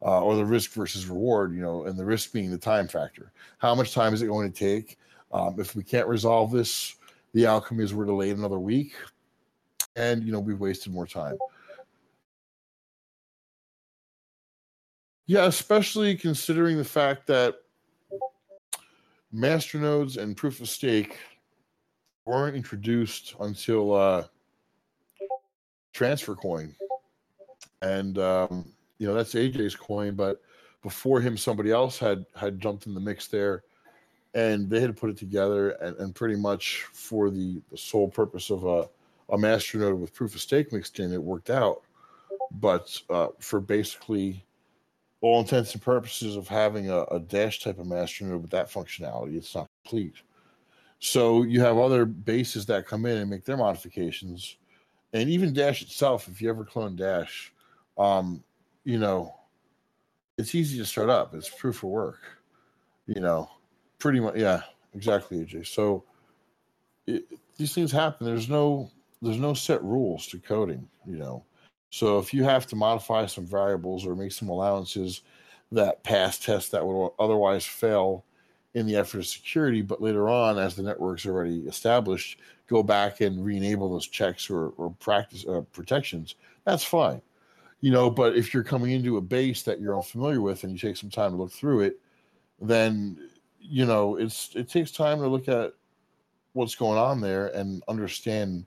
uh, or the risk versus reward, you know, and the risk being the time factor. How much time is it going to take? Um, if we can't resolve this, the outcome is we're delayed another week, and you know we've wasted more time. Yeah, especially considering the fact that masternodes and proof of stake weren't introduced until uh, transfer coin, and um, you know that's AJ's coin. But before him, somebody else had had jumped in the mix there, and they had put it together, and, and pretty much for the, the sole purpose of a a master node with proof of stake mixed in, it worked out. But uh, for basically all intents and purposes of having a, a dash type of master node with that functionality, it's not complete. So you have other bases that come in and make their modifications, and even Dash itself. If you ever clone Dash, um, you know, it's easy to start up. It's proof of work. You know, pretty much. Yeah, exactly, AJ. So it, these things happen. There's no there's no set rules to coding. You know, so if you have to modify some variables or make some allowances that pass tests that would otherwise fail in the effort of security, but later on, as the network's already established, go back and re-enable those checks or, or practice uh, protections. That's fine, you know. But if you're coming into a base that you're unfamiliar with and you take some time to look through it, then you know it's it takes time to look at what's going on there and understand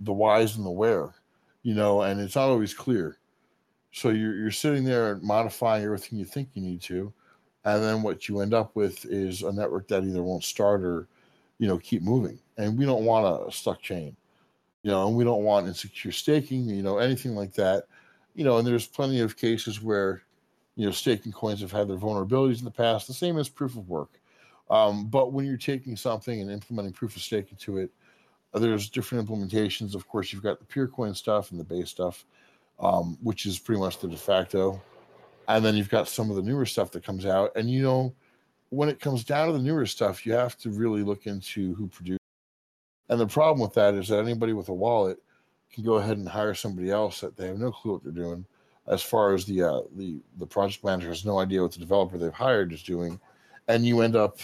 the whys and the where, you know, and it's not always clear. So you're you're sitting there modifying everything you think you need to, and then what you end up with is a network that either won't start or, you know, keep moving. And we don't want a stuck chain, you know, and we don't want insecure staking, you know, anything like that, you know. And there's plenty of cases where, you know, staking coins have had their vulnerabilities in the past, the same as proof of work. Um, but when you're taking something and implementing proof of stake into it, uh, there's different implementations. Of course, you've got the Peercoin stuff and the base stuff, um, which is pretty much the de facto. And then you've got some of the newer stuff that comes out. And you know, when it comes down to the newer stuff, you have to really look into who produced. And the problem with that is that anybody with a wallet can go ahead and hire somebody else that they have no clue what they're doing. As far as the uh, the the project manager has no idea what the developer they've hired is doing, and you end up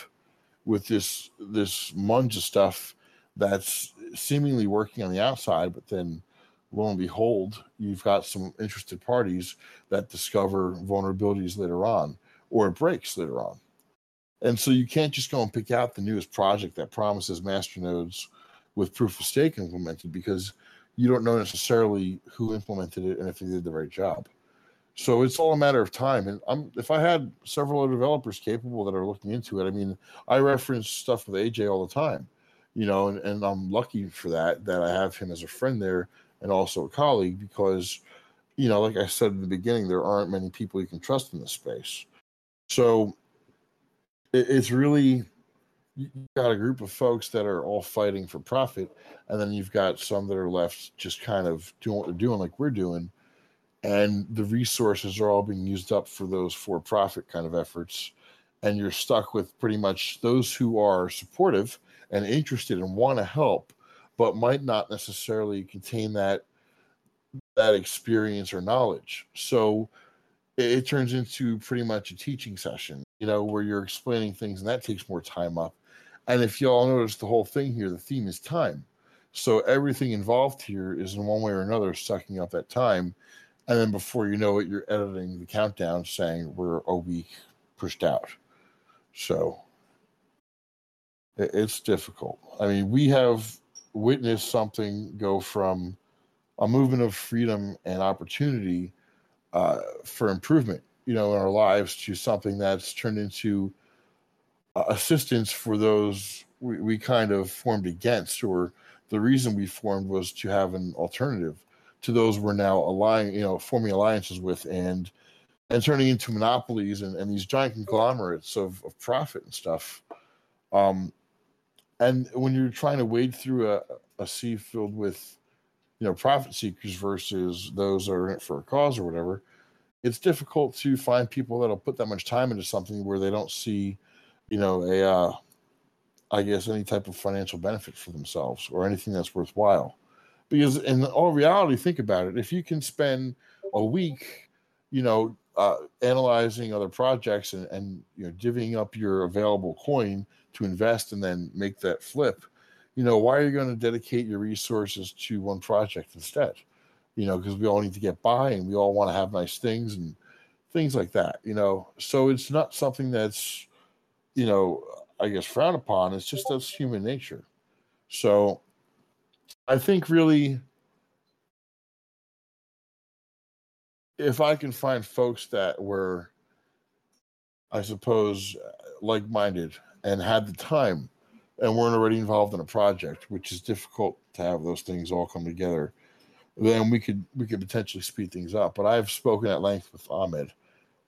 with this this munge of stuff that's seemingly working on the outside, but then lo and behold, you've got some interested parties that discover vulnerabilities later on, or it breaks later on. And so you can't just go and pick out the newest project that promises masternodes with proof of stake implemented because you don't know necessarily who implemented it and if they did the right job. So it's all a matter of time. And I'm, if I had several developers capable that are looking into it, I mean, I reference stuff with AJ all the time, you know, and, and I'm lucky for that, that I have him as a friend there and also a colleague because, you know, like I said in the beginning, there aren't many people you can trust in this space. So it, it's really, you've got a group of folks that are all fighting for profit, and then you've got some that are left just kind of doing what they're doing, like we're doing and the resources are all being used up for those for profit kind of efforts and you're stuck with pretty much those who are supportive and interested and want to help but might not necessarily contain that that experience or knowledge so it, it turns into pretty much a teaching session you know where you're explaining things and that takes more time up and if you all notice the whole thing here the theme is time so everything involved here is in one way or another sucking up that time and then before you know it, you're editing the countdown saying we're a week pushed out. So it's difficult. I mean, we have witnessed something go from a movement of freedom and opportunity uh, for improvement, you know, in our lives to something that's turned into uh, assistance for those we, we kind of formed against, or the reason we formed was to have an alternative to those we're now aligning, you know, forming alliances with and and turning into monopolies and, and these giant conglomerates of, of profit and stuff. Um, and when you're trying to wade through a, a sea filled with, you know, profit seekers versus those that are in it for a cause or whatever, it's difficult to find people that'll put that much time into something where they don't see, you know, a, uh, I guess, any type of financial benefit for themselves or anything that's worthwhile. Because in all reality, think about it. If you can spend a week, you know, uh, analyzing other projects and, and you know divvying up your available coin to invest and then make that flip, you know, why are you going to dedicate your resources to one project instead? You know, because we all need to get by and we all want to have nice things and things like that. You know, so it's not something that's, you know, I guess frowned upon. It's just that's human nature. So I think really, if I can find folks that were, I suppose, uh, like minded and had the time and weren't already involved in a project, which is difficult to have those things all come together, then we could we could potentially speed things up. But I've spoken at length with Ahmed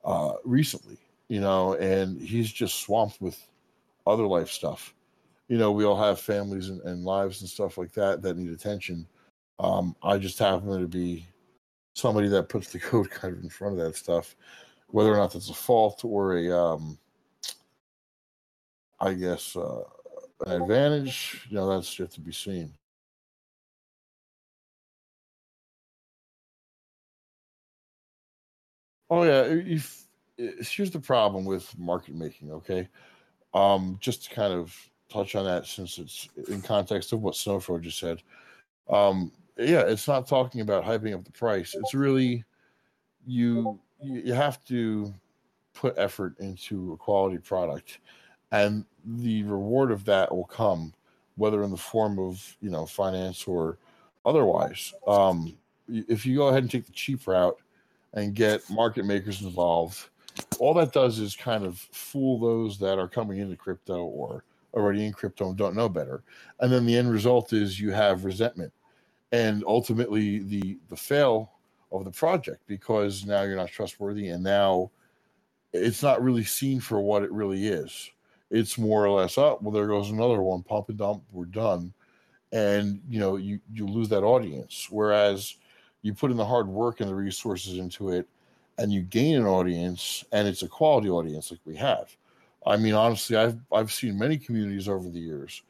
uh, recently, you know, and he's just swamped with other life stuff you know, we all have families and, and lives and stuff like that that need attention. Um, I just happen to be somebody that puts the code kind of in front of that stuff, whether or not that's a fault or a, um, I guess, uh, an advantage. You know, that's yet to be seen. Oh yeah, if, if, here's the problem with market making. Okay, um, just to kind of touch on that since it's in context of what Snowfro just said. Um, yeah, it's not talking about hyping up the price. It's really you you have to put effort into a quality product, and the reward of that will come whether in the form of you know finance or otherwise. Um, if you go ahead and take the cheap route and get market makers involved, all that does is kind of fool those that are coming into crypto or already in crypto and don't know better. And then the end result is you have resentment and ultimately the the fail of the project because now you're not trustworthy and now it's not really seen for what it really is. It's more or less up. Well, there goes another one. Pump and dump. We're done, and you know you you lose that audience. Whereas you put in the hard work and the resources into it, and you gain an audience, and it's a quality audience like we have. I mean, honestly, I've I've seen many communities over the years,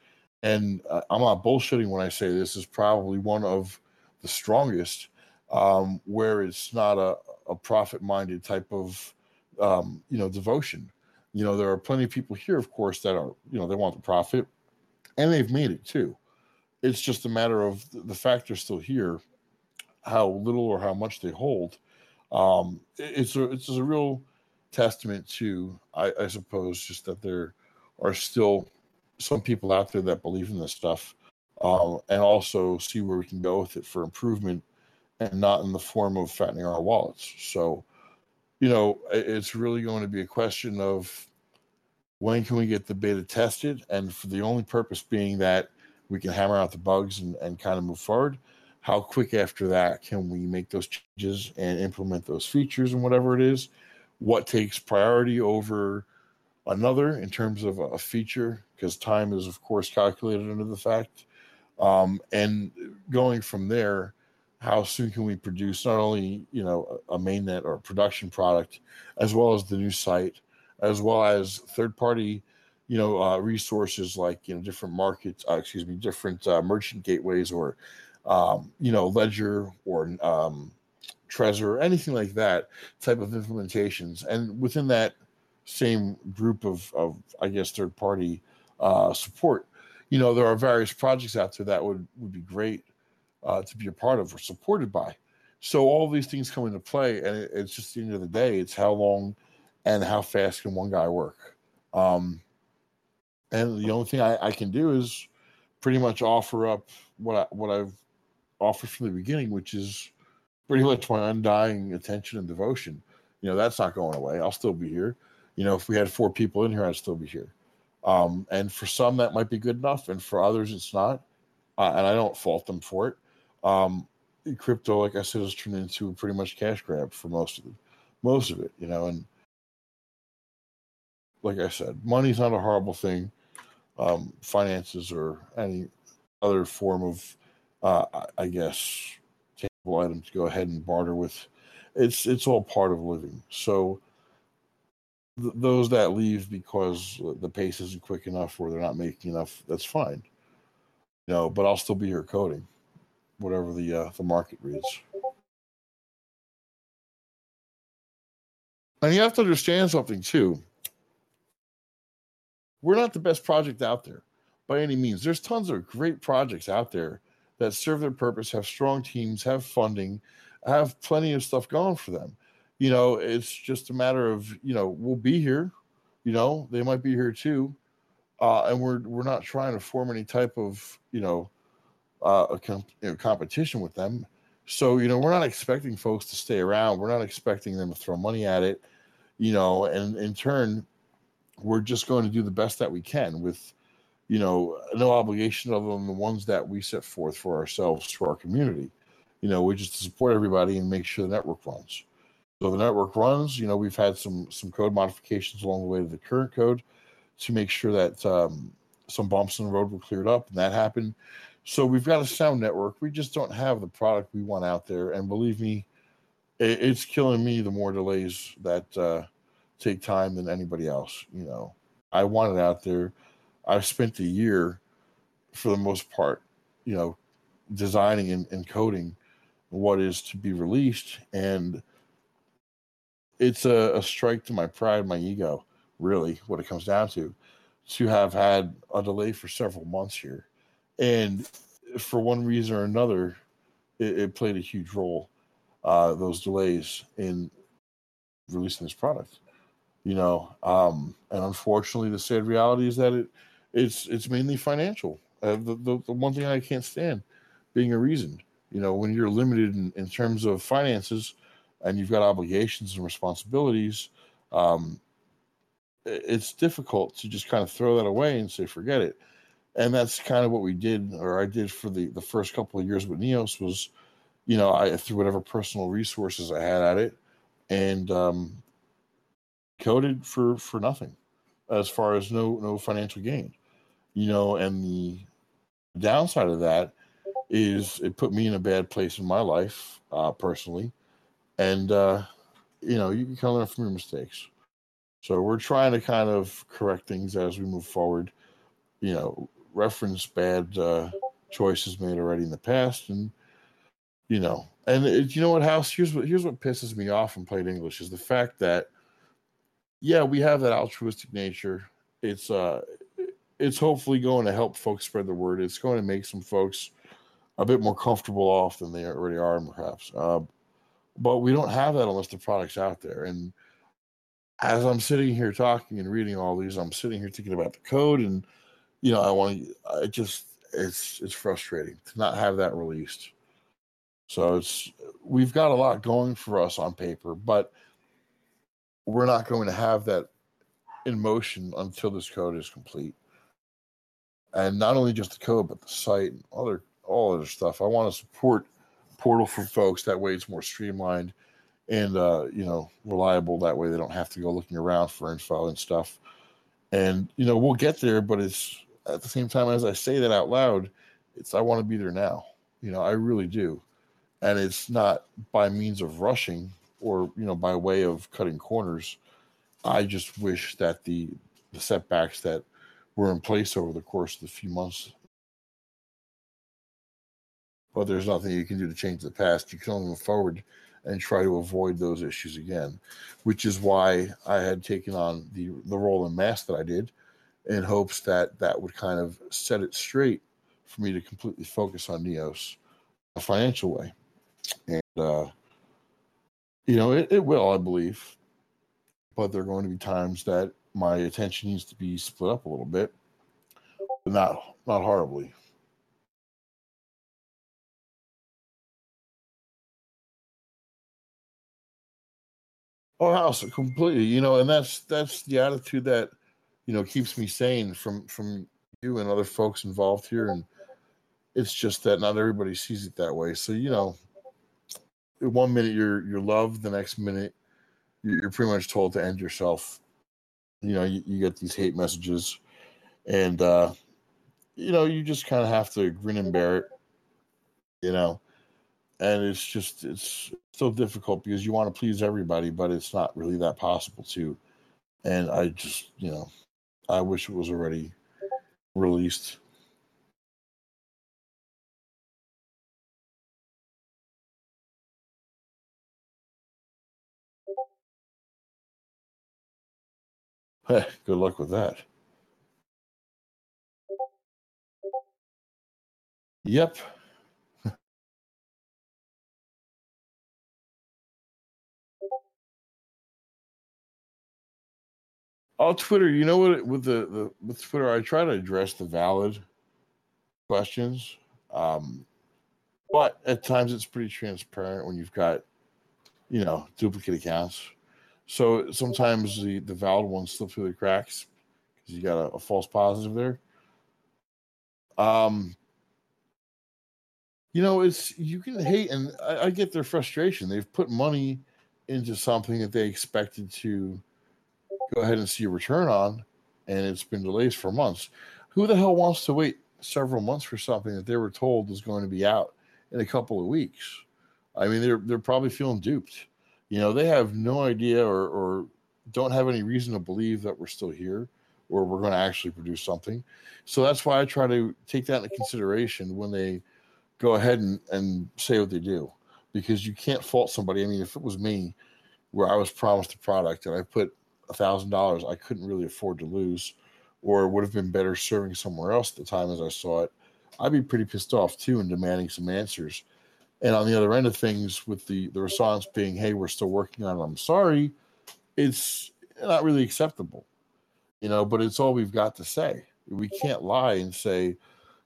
and uh, I'm not bullshitting when I say this is probably one of the strongest, um, where it's not a, a profit minded type of um, you know devotion. You know, there are plenty of people here, of course, that are you know they want the profit, and they've made it too. It's just a matter of the fact they're still here, how little or how much they hold. Um, it's a it's a real testament to, I, I suppose, just that there are still some people out there that believe in this stuff, um, and also see where we can go with it for improvement, and not in the form of fattening our wallets. So, you know, it's really going to be a question of when can we get the beta tested, and for the only purpose being that we can hammer out the bugs and, and kind of move forward. How quick after that can we make those changes and implement those features and whatever it is? What takes priority over another in terms of a feature because time is of course calculated under the fact um, and going from there how soon can we produce not only you know a mainnet or a production product as well as the new site as well as third party you know uh, resources like you know different markets uh, excuse me different uh, merchant gateways or um, you know ledger or um, trezor anything like that type of implementations and within that same group of, of I guess, third party uh, support. You know, there are various projects out there that would, would be great uh, to be a part of or supported by. So all these things come into play, and it, it's just the end of the day, it's how long and how fast can one guy work. Um, and the only thing I, I can do is pretty much offer up what I, what I've offered from the beginning, which is pretty much my undying attention and devotion. You know, that's not going away. I'll still be here you know, if we had four people in here, I'd still be here. Um, and for some, that might be good enough, and for others, it's not. Uh, and I don't fault them for it. Um, crypto, like I said, has turned into pretty much cash grab for most of it. Most of it, you know, and like I said, money's not a horrible thing. Um, finances or any other form of, uh, I guess, tangible item to go ahead and barter with. It's it's all part of living. So th- those that leave because the pace isn't quick enough or they're not making enough, that's fine. You know, but I'll still be here coding, whatever the uh, the market reads. And you have to understand something too. We're not the best project out there by any means. There's tons of great projects out there that serve their purpose, have strong teams, have funding, have plenty of stuff going for them you know, it's just a matter of, you know, we'll be here, you know, they might be here too. Uh, and we're we're not trying to form any type of, you know, uh, a comp- you know, competition with them. So, you know, we're not expecting folks to stay around. We're not expecting them to throw money at it, you know, and in turn, we're just going to do the best that we can with, you know, no obligation other than the ones that we set forth for ourselves, for our community, you know, which is to support everybody and make sure the network runs. So the network runs. You know, we've had some some code modifications along the way to the current code to make sure that um, some bumps in the road were cleared up, and that happened. So we've got a sound network. We just don't have the product we want out there, and believe me, it, it's killing me the more delays that uh, take time than anybody else. You know, I want it out there. I've spent a year, for the most part, you know, designing and, and coding what is to be released, and it's a, a strike to my pride, my ego, really, what it comes down to, to have had a delay for several months here. And for one reason or another, it, it played a huge role, uh, those delays in releasing this product. You know, um, and unfortunately, the sad reality is that it it's it's mainly financial, Uh, the, the, the one thing I can't stand being a reason. You know, when you're limited in, in terms of finances and you've got obligations and responsibilities, um, it's difficult to just kind of throw that away and say, forget it. And that's kind of what we did, or I did for the, the first couple of years with Neos was, you know, I threw whatever personal resources I had at it and um, coded for, for nothing as far as no, no financial gain, you know, and the downside of that is it put me in a bad place in my life uh, personally, and uh, you know you can learn from your mistakes. So we're trying to kind of correct things as we move forward. You know, reference bad uh, choices made already in the past, and you know, and it, you know what, House? Here's what here's what pisses me off in plain English is the fact that yeah, we have that altruistic nature. It's uh, it's hopefully going to help folks spread the word. It's going to make some folks a bit more comfortable off than they already are, perhaps. Uh, but we don't have that unless the product's out there. And as I'm sitting here talking and reading all these, I'm sitting here thinking about the code, and you know, I want to. I just it's it's frustrating to not have that released. So it's we've got a lot going for us on paper, but we're not going to have that in motion until this code is complete. And not only just the code, but the site and other all other stuff. I want to support Portal for folks. That way, it's more streamlined and uh, you know reliable. That way, they don't have to go looking around for info and stuff. And you know, we'll get there, but it's at the same time as I say that out loud, it's I want to be there now. You know, I really do, and it's not by means of rushing or you know by way of cutting corners. I just wish that the the setbacks that were in place over the course of the few months but there's nothing you can do to change the past. You can only move forward and try to avoid those issues again, which is why I had taken on the the role in mass that I did, in hopes that that would kind of set it straight for me to completely focus on Neos, a financial way, and uh, you know it, it will, I believe, but there are going to be times that my attention needs to be split up a little bit, but not not horribly. Oh, house completely. You know, and that's that's the attitude that you know keeps me sane from from you and other folks involved here, and it's just that not everybody sees it that way. So you know, one minute you're you're loved, the next minute you're pretty much told to end yourself. You know, you, you get these hate messages, and uh, you know you just kind of have to grin and bear it. You know, and it's just it's so difficult because you want to please everybody but it's not really that possible to and i just you know i wish it was already released Hey, good luck with that. Yep. Oh, Twitter. You know what? With the, the with Twitter, I try to address the valid questions, um, but at times it's pretty transparent when you've got, you know, duplicate accounts. So sometimes the the valid ones slip through the cracks because you got a, a, false positive there. Um, you know, it's you can hate, and I, I get their frustration. They've put money into something that they expected to go ahead and see a return on, and it's been delays for months. Who the hell wants to wait several months for something that they were told was going to be out in a couple of weeks? I mean, they're they're probably feeling duped. You know, they have no idea or, or don't have any reason to believe that we're still here or we're going to actually produce something. So that's why I try to take that into consideration when they go ahead and, and say what they do, because you can't fault somebody. I mean, if it was me where I was promised a product and I put thousand dollars I couldn't really afford to lose, or would have been better serving somewhere else at the time as I saw it, I'd be pretty pissed off too and demanding some answers. And on the other end of things, with the the response being, "Hey, we're still working on it. I'm sorry," it's not really acceptable, you know. But it's all we've got to say. We can't lie and say,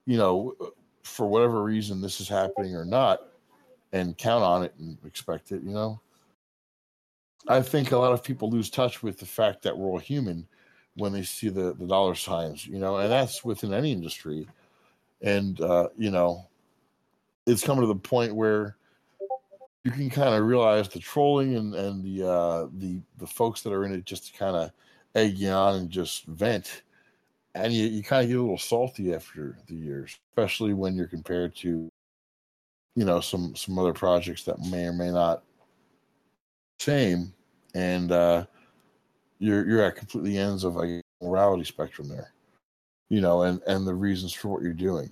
you know, for whatever reason this is happening or not, and count on it and expect it, you know. I think a lot of people lose touch with the fact that we're all human when they see the, the dollar signs, you know, and that's within any industry. And, uh, you know, it's coming to the point where you can kind of realize the trolling and, and the, uh, the, the folks that are in it just to kind of egg you on and just vent. And you, you kind of get a little salty after the years, especially when you're compared to, you know, some, some other projects that may or may not same. And, uh, you're you're at completely ends of a morality spectrum there you know and and the reasons for what you're doing.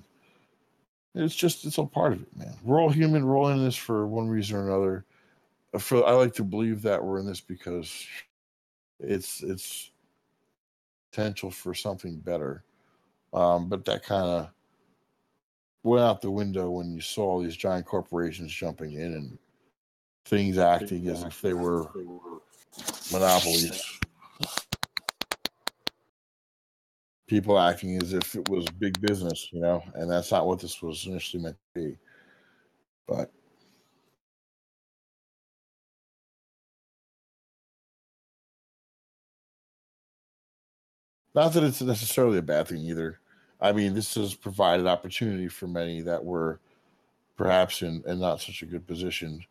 It's just it's all part of it man. We're all human. We're all in this for one reason or another. For i like to believe that we're in this because it's it's potential for something better. Um, but that kind of went out the window when you saw these giant corporations jumping in and things acting as if they were monopolies people acting as if it was big business, you know, and that's not what this was initially meant to be. But not that it's necessarily a bad thing either. I mean, this has provided opportunity for many that were perhaps in, in not such a good position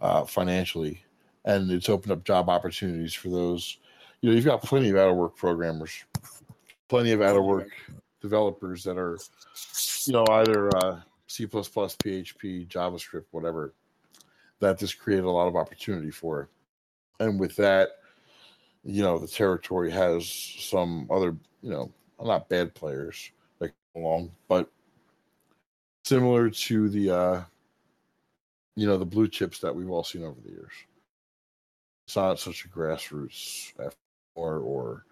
uh, financially, and it's opened up job opportunities for those. You know, you've got plenty of out of work programmers plenty of out of work developers that are, you know, either uh, C, PHP, JavaScript, whatever, that just created a lot of opportunity for. And with that, you know, the territory has some other, you know, not bad players that come along, but similar to the, uh, you know, the blue chips that we've all seen over the years. It's not such a grassroots effort or, or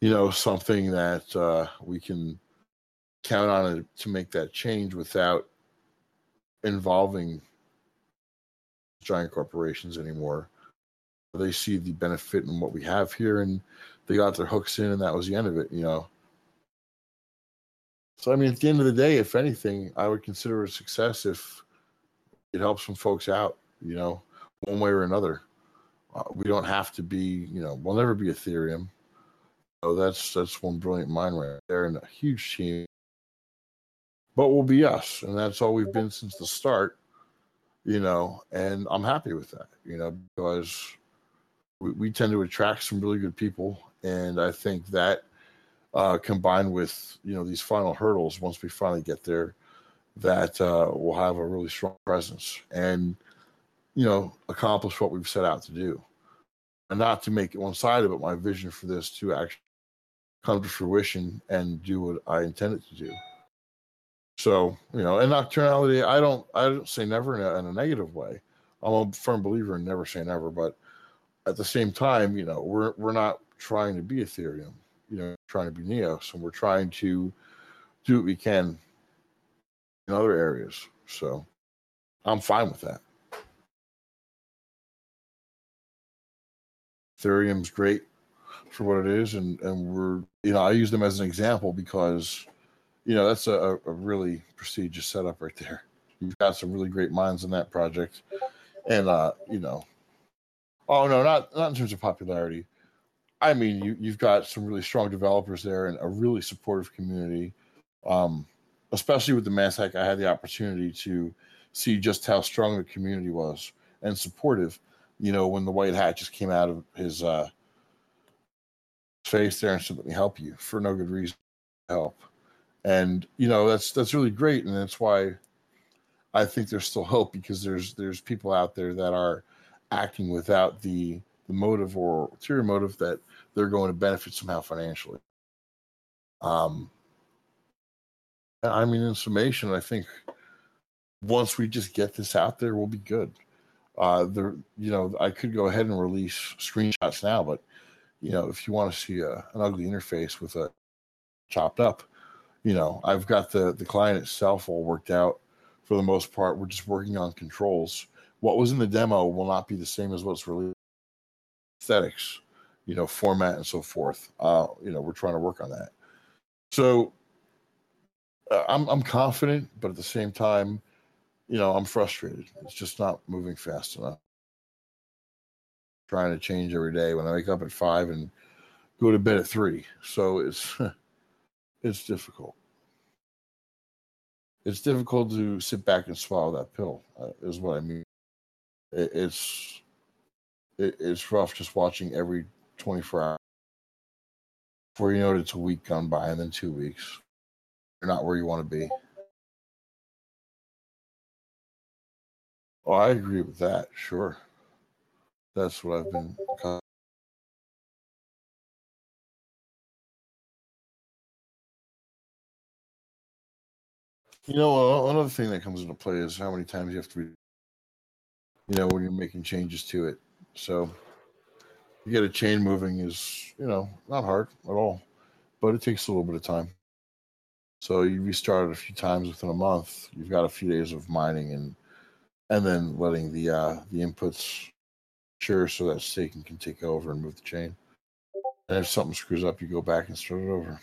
you know, something that uh, we can count on to make that change without involving giant corporations anymore. They see the benefit in what we have here, and they got their hooks in, and that was the end of it. You know. So I mean, at the end of the day, if anything, I would consider a success if it helps some folks out. You know, one way or another. Uh, we don't have to be. You know, we'll never be Ethereum Oh, that's that's one brilliant mind right there, and a huge team. But we'll be us, and that's all we've been since the start. You know, and I'm happy with that. You know, because we, we tend to attract some really good people, and I think that uh, combined with you know these final hurdles, once we finally get there, that uh, we'll have a really strong presence and you know accomplish what we've set out to do and not to make it one-sided but my vision for this to actually come to fruition and do what I intended to do. So, you know, and nocturnality, I don't, I don't say never in a, in a negative way. I'm a firm believer in never say never, but at the same time, you know, we're we're not trying to be Ethereum, you know, trying to be Neos, and we're trying to do what we can in other areas. So, I'm fine with that. Ethereum's great for what it is, and and we're you know I use them as an example because you know that's a, a really prestigious setup right there. You've got some really great minds in that project, and uh, you know, oh no, not not in terms of popularity. I mean, you you've got some really strong developers there and a really supportive community. Um, especially with the Mass Hack, I had the opportunity to see just how strong the community was and supportive. You know, when the white hat just came out of his uh, face there and said, "Let me help you," for no good reason. Help, and you know that's that's really great, and that's why I think there's still hope because there's there's people out there that are acting without the the motive or ulterior motive that they're going to benefit somehow financially. Um, I mean, in summation, I think once we just get this out there, we'll be good. Uh, the you know I could go ahead and release screenshots now, but you know, if you want to see a, an ugly interface with a chopped up, you know, I've got the the client itself all worked out for the most part. We're just working on controls. What was in the demo will not be the same as what's released. Aesthetics, you know, format and so forth. Uh, you know, we're trying to work on that. So uh, I'm I'm confident, but at the same time, you know, I'm frustrated. It's just not moving fast enough. Trying to change every day when I wake up at five and go to bed at three. So it's it's difficult. It's difficult to sit back and swallow that pill. Uh, is what I mean. It, it's it, it's rough just watching every 24 hours before you know it, it's a week gone by and then two weeks. You're not where you want to be. Oh, I agree with that. Sure. That's what I've been. You know, another thing that comes into play is how many times you have to be, you know, when you're making changes to it. So, you get a chain moving is, you know, not hard at all, but it takes a little bit of time. So you restart it a few times within a month. You've got a few days of mining and and then letting the uh, the inputs sure so that staking can take over and move the chain. And if something screws up, you go back and start it over.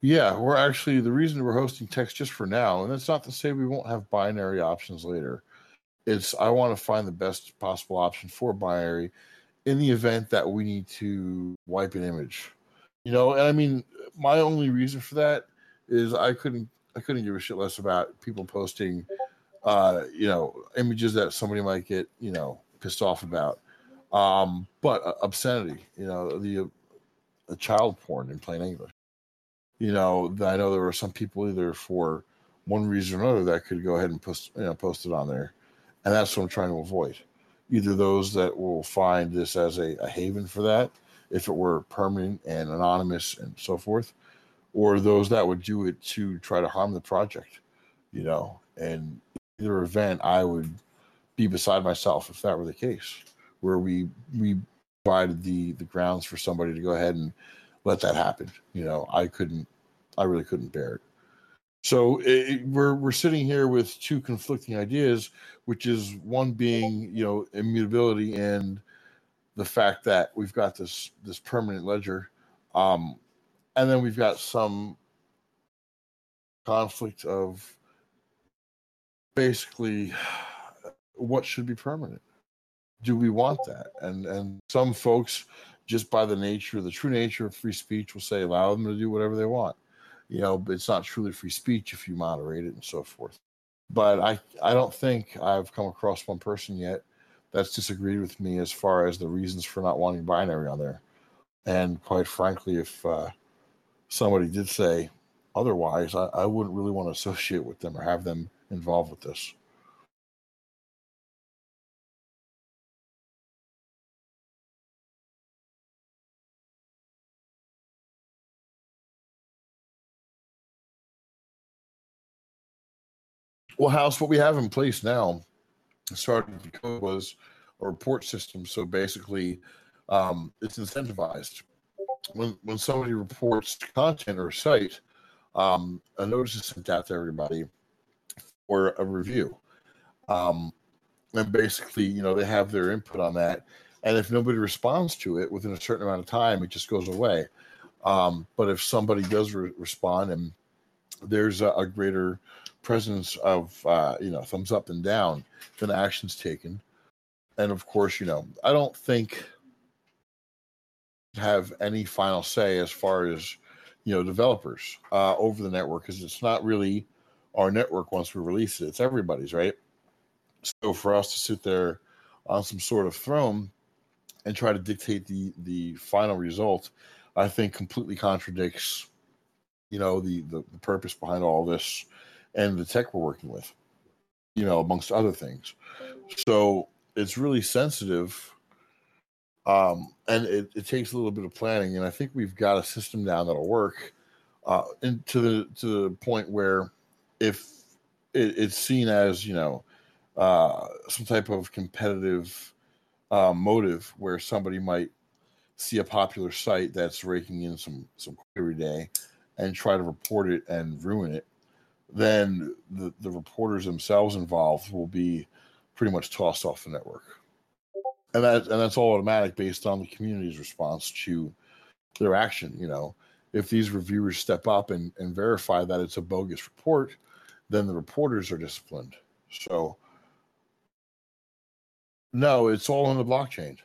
Yeah, we're actually the reason we're hosting text just for now, and that's not to say we won't have binary options later. It's I want to find the best possible option for binary in the event that we need to wipe an image you know, and I mean, my only reason for that is I couldn't I couldn't give a shit less about people posting, uh, you know, images that somebody might get, you know, pissed off about. Um, but uh, obscenity, you know, the uh, child porn in plain English. You know, I know there were some people either for one reason or another that could go ahead and post, you know, post it on there, and that's what I'm trying to avoid. Either those that will find this as a, a haven for that, if it were permanent and anonymous and so forth, or those that would do it to try to harm the project, you know. And either event, I would be beside myself if that were the case, where we we provided the the grounds for somebody to go ahead and let that happen. You know, I couldn't, I really couldn't bear it. So it, we're we're sitting here with two conflicting ideas, which is one being you know immutability and the fact that we've got this this permanent ledger, um, and then we've got some conflict of basically what should be permanent. Do we want that? And and some folks, just by the nature, the true nature of free speech, will say allow them to do whatever they want. You know, it's not truly free speech if you moderate it and so forth. But I I don't think I've come across one person yet that's disagreed with me as far as the reasons for not wanting binary on there. And quite frankly, if uh, somebody did say otherwise, I, I wouldn't really want to associate with them or have them involved with this. Well, House, what we have in place now started code was a report system. So basically, um, it's incentivized. When when somebody reports content or site, um, a notice is sent out to everybody for a review. Um, and basically, you know, they have their input on that. And if nobody responds to it within a certain amount of time, it just goes away. Um, but if somebody does re- respond and there's a, a greater presence of uh, you know thumbs up and down than actions taken. And of course, you know, I don't think have any final say as far as you know developers uh, over the network because it's not really our network once we release it; it's everybody's, right? So for us to sit there on some sort of throne and try to dictate the the final result, I think completely contradicts you know the the, the purpose behind all this and the tech we're working with, you know, amongst other things. So it's really sensitive. Um, and it, it takes a little bit of planning, and I think we've got a system down that'll work. Uh, and to the to the point where, if it, it's seen as you know, uh, some type of competitive uh, motive, where somebody might see a popular site that's raking in some some every day, and try to report it and ruin it, then the, the reporters themselves involved will be pretty much tossed off the network. And that and that's all automatic based on the community's response to their action. You know, if these reviewers step up and, and verify that it's a bogus report, then the reporters are disciplined. So, no, it's all on the blockchain.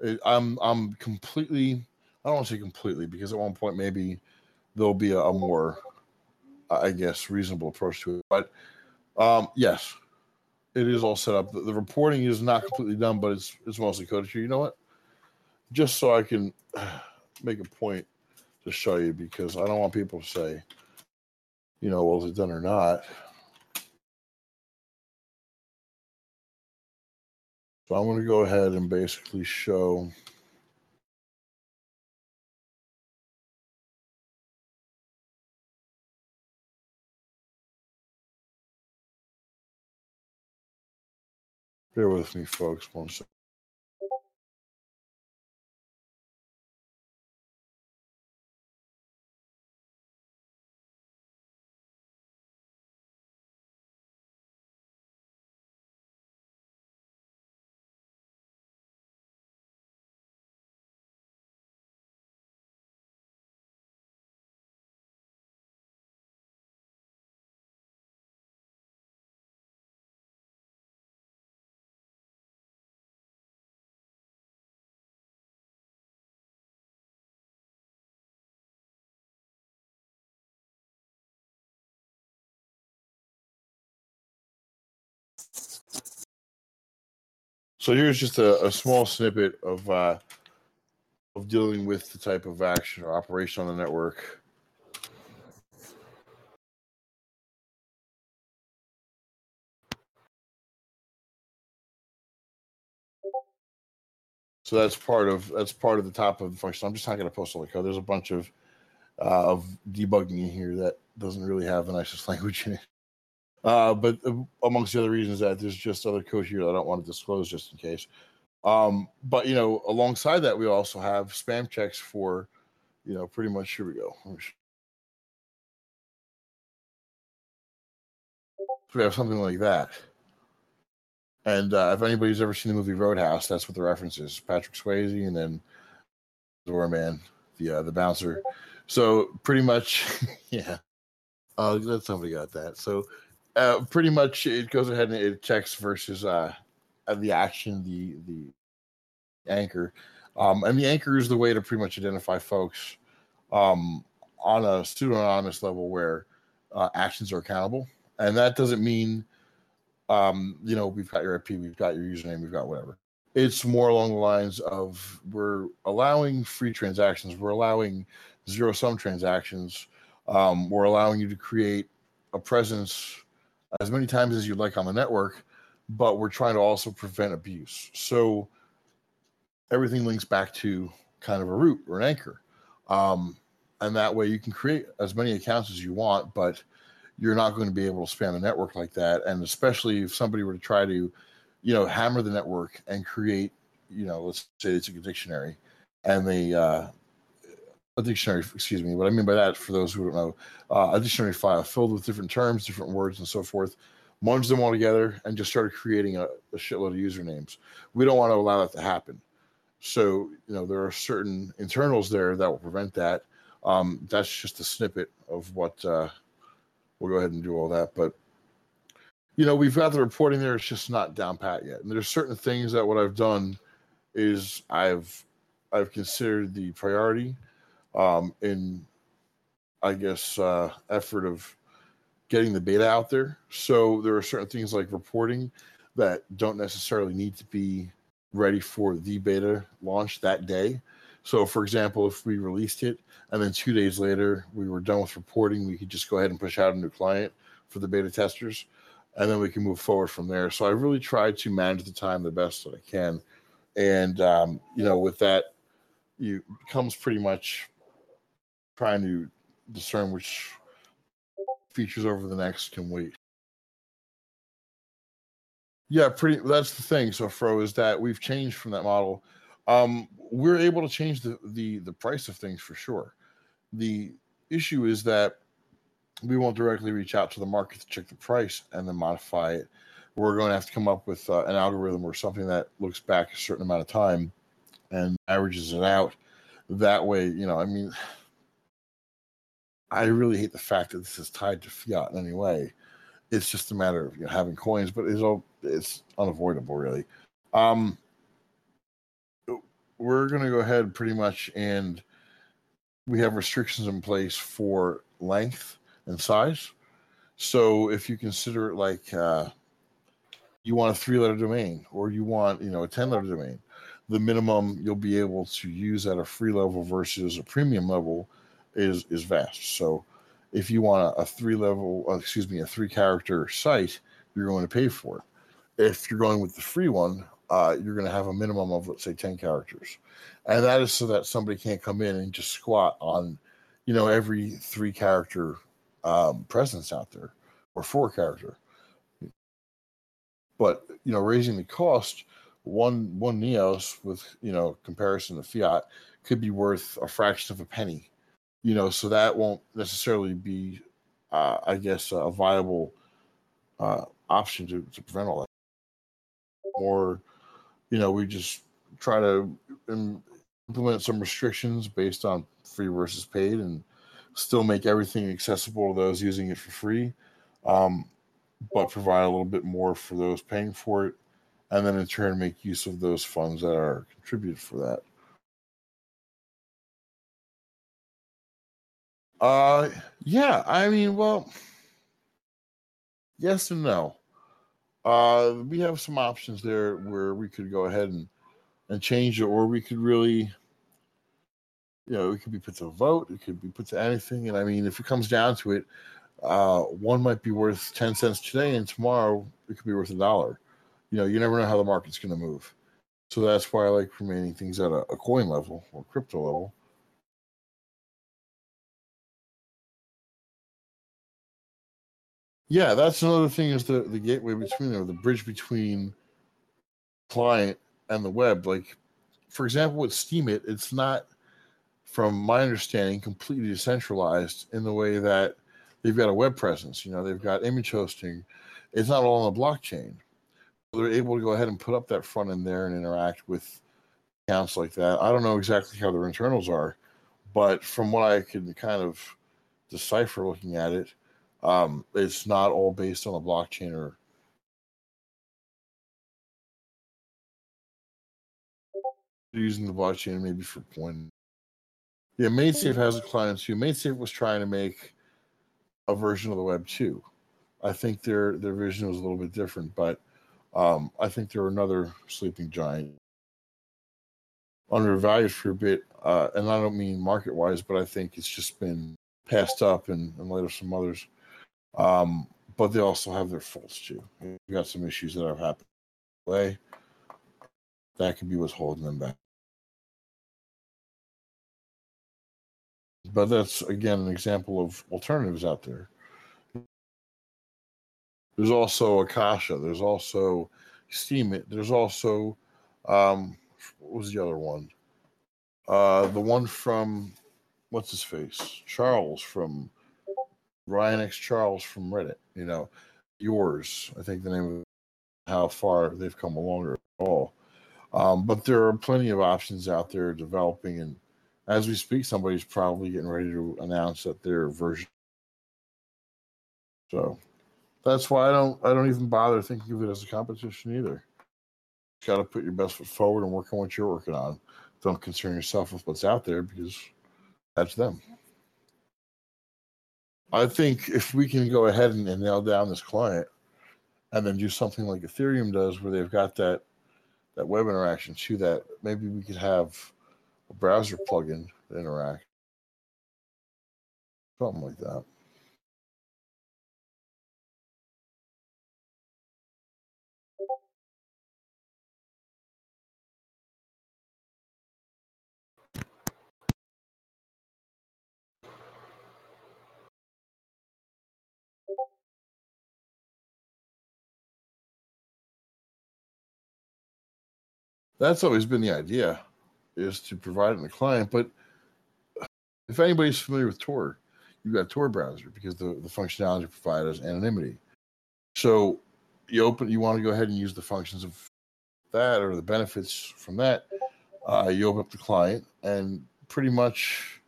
It, I'm I'm completely. I don't want to say completely because at one point maybe there'll be a, a more, I guess, reasonable approach to it. But um, yes, it is all set up. The, the, reporting is not completely done, but it's it's mostly coded. You know what? Just so I can make a point to show you, because I don't want people to say, you know, well, is it done or not? So I'm going to go ahead and basically show. Bear with me, folks, one second. So here's just a, a small snippet of uh, of dealing with the type of action or operation on the network. So that's part of that's part of the top of the function. I'm just not going to post all the code. There's a bunch of uh, of debugging in here that doesn't really have the nicest language in it. Uh, but uh, amongst the other reasons that there's just other code here that I don't want to disclose just in case. Um, but you know, alongside that, we also have spam checks for, you know, pretty much. Here we go. We have something like that. And uh, if anybody's ever seen the movie Roadhouse, that's what the reference is: Patrick Swayze and then Doorman, the uh, the bouncer. So pretty much, yeah. Uh, glad somebody got that. So uh, pretty much it goes ahead and it checks versus uh, uh, the action, the the anchor, um, and the anchor is the way to pretty much identify folks um, on a pseudo anonymous level where uh, actions are accountable, and that doesn't mean um, you know we've got your IP, we've got your username, we've got whatever. It's more along the lines of we're allowing free transactions, we're allowing zero sum transactions, um, we're allowing you to create a presence as many times as you'd like on the network, but we're trying to also prevent abuse. So everything links back to kind of a root or an anchor. Um, and that way you can create as many accounts as you want, but you're not going to be able to spam the network like that. And especially if somebody were to try to, you know, hammer the network and create, you know, let's say it's a dictionary and they uh, a dictionary, excuse me. What I mean by that, for those who don't know, uh, a dictionary file filled with different terms, different words, and so forth, merged them all together, and just started creating a, a shitload of usernames. We don't want to allow that to happen. So, you know, there are certain internals there that will prevent that. Um, that's just a snippet of what uh, we'll go ahead and do all that. But, you know, we've got the reporting there. It's just not down pat yet. And there's certain things that what I've done is I've I've considered the priority um, in, I guess, uh, effort of getting the beta out there. So there are certain things like reporting that don't necessarily need to be ready for the beta launch that day. So, for example, if we released it and then two days later we were done with reporting, we could just go ahead and push out a new client for the beta testers, and then we can move forward from there. So, I really try to manage the time the best that I can, and um, you know, with that, you comes pretty much trying to discern which features over the next can wait. Yeah, pretty. That's the thing. So, Fro, is that we've changed from that model. Um, we're able to change the, the the price of things for sure. The issue is that we won't directly reach out to the market to check the price and then modify it. We're going to have to come up with uh, an algorithm or something that looks back a certain amount of time and averages it out. That way, you know, I mean, I really hate the fact that this is tied to fiat in any way. It's just a matter of you know, having coins, but it's all it's unavoidable, really. Um, we're going to go ahead pretty much and we have restrictions in place for length and size. So if you consider it like uh, you want a three letter domain or you want you know a 10 letter domain, the minimum you'll be able to use at a free level versus a premium level is is vast. So if you want a, a three level, uh, excuse me, a three character site, you're going to pay for it. If you're going with the free one, uh, you're going to have a minimum of let's say 10 characters and that is so that somebody can't come in and just squat on you know every three character um, presence out there or four character but you know raising the cost one one neos with you know comparison to fiat could be worth a fraction of a penny you know so that won't necessarily be uh, i guess a viable uh, option to, to prevent all that. Or you know we just try to implement some restrictions based on free versus paid and still make everything accessible to those using it for free um, but provide a little bit more for those paying for it and then in turn make use of those funds that are contributed for that uh yeah i mean well yes and no uh we have some options there where we could go ahead and and change it, or we could really, you know, it could be put to a vote, it could be put to anything. And I mean, if it comes down to it, uh, one might be worth 10 cents today, and tomorrow it could be worth a dollar. You know, you never know how the market's going to move. So that's why I like remaining things at a, a coin level or crypto level. Yeah, that's another thing is the, the gateway between or the bridge between client and the web. Like, for example, with Steemit, it's not, from my understanding, completely decentralized in the way that they've got a web presence. You know, they've got image hosting. It's not all on the blockchain. They're able to go ahead and put up that front end there and interact with accounts like that. I don't know exactly how their internals are, but from what I can kind of decipher looking at it, um, it's not all based on a blockchain or using the blockchain maybe for point. Yeah, MaidSafe has a client too. MaidSafe was trying to make a version of the web too. I think their their vision was a little bit different, but um, I think they're another sleeping giant. Undervalued for a bit, uh, and I don't mean market wise, but I think it's just been passed up in, in light of some others. Um, but they also have their faults too. We've got some issues that have happened. Way that could be what's holding them back. but that's again an example of alternatives out there. There's also Akasha. There's also Steemit. There's also um, what was the other one? Uh, the one from what's his face? Charles from Ryan X Charles from Reddit. You know, yours. I think the name of how far they've come along at all. Um, but there are plenty of options out there developing and as we speak, somebody's probably getting ready to announce that their version. So that's why I don't I don't even bother thinking of it as a competition either. You got to put your best foot forward and work on what you're working on. Don't concern yourself with what's out there because that's them. I think if we can go ahead and, and nail down this client and then do something like Ethereum does where they've got that that web interaction to that, maybe we could have a browser plugin to interact. Something like that. That's always been the idea is to provide in the client. But if anybody's familiar with Tor, you've got Tor browser because the, the functionality provided is anonymity. So you open, you want to go ahead and use the functions of that or the benefits from that. Uh, you open up the client and pretty much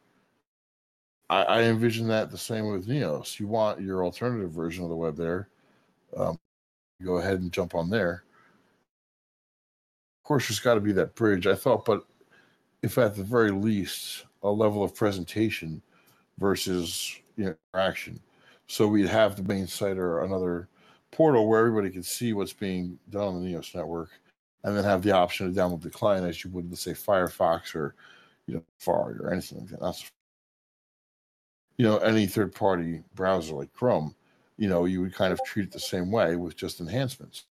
I, I envision that the same with Neos. You want your alternative version of the web there. Um, go ahead and jump on there. Course, there's got to be that bridge. I thought, but if at the very least a level of presentation versus you know, interaction, so we'd have the main site or another portal where everybody can see what's being done on the Neos network, and then have the option to download the client as you would, let's say, Firefox or you know, Safari or anything like that. That's you know, any third party browser like Chrome, you know, you would kind of treat it the same way with just enhancements.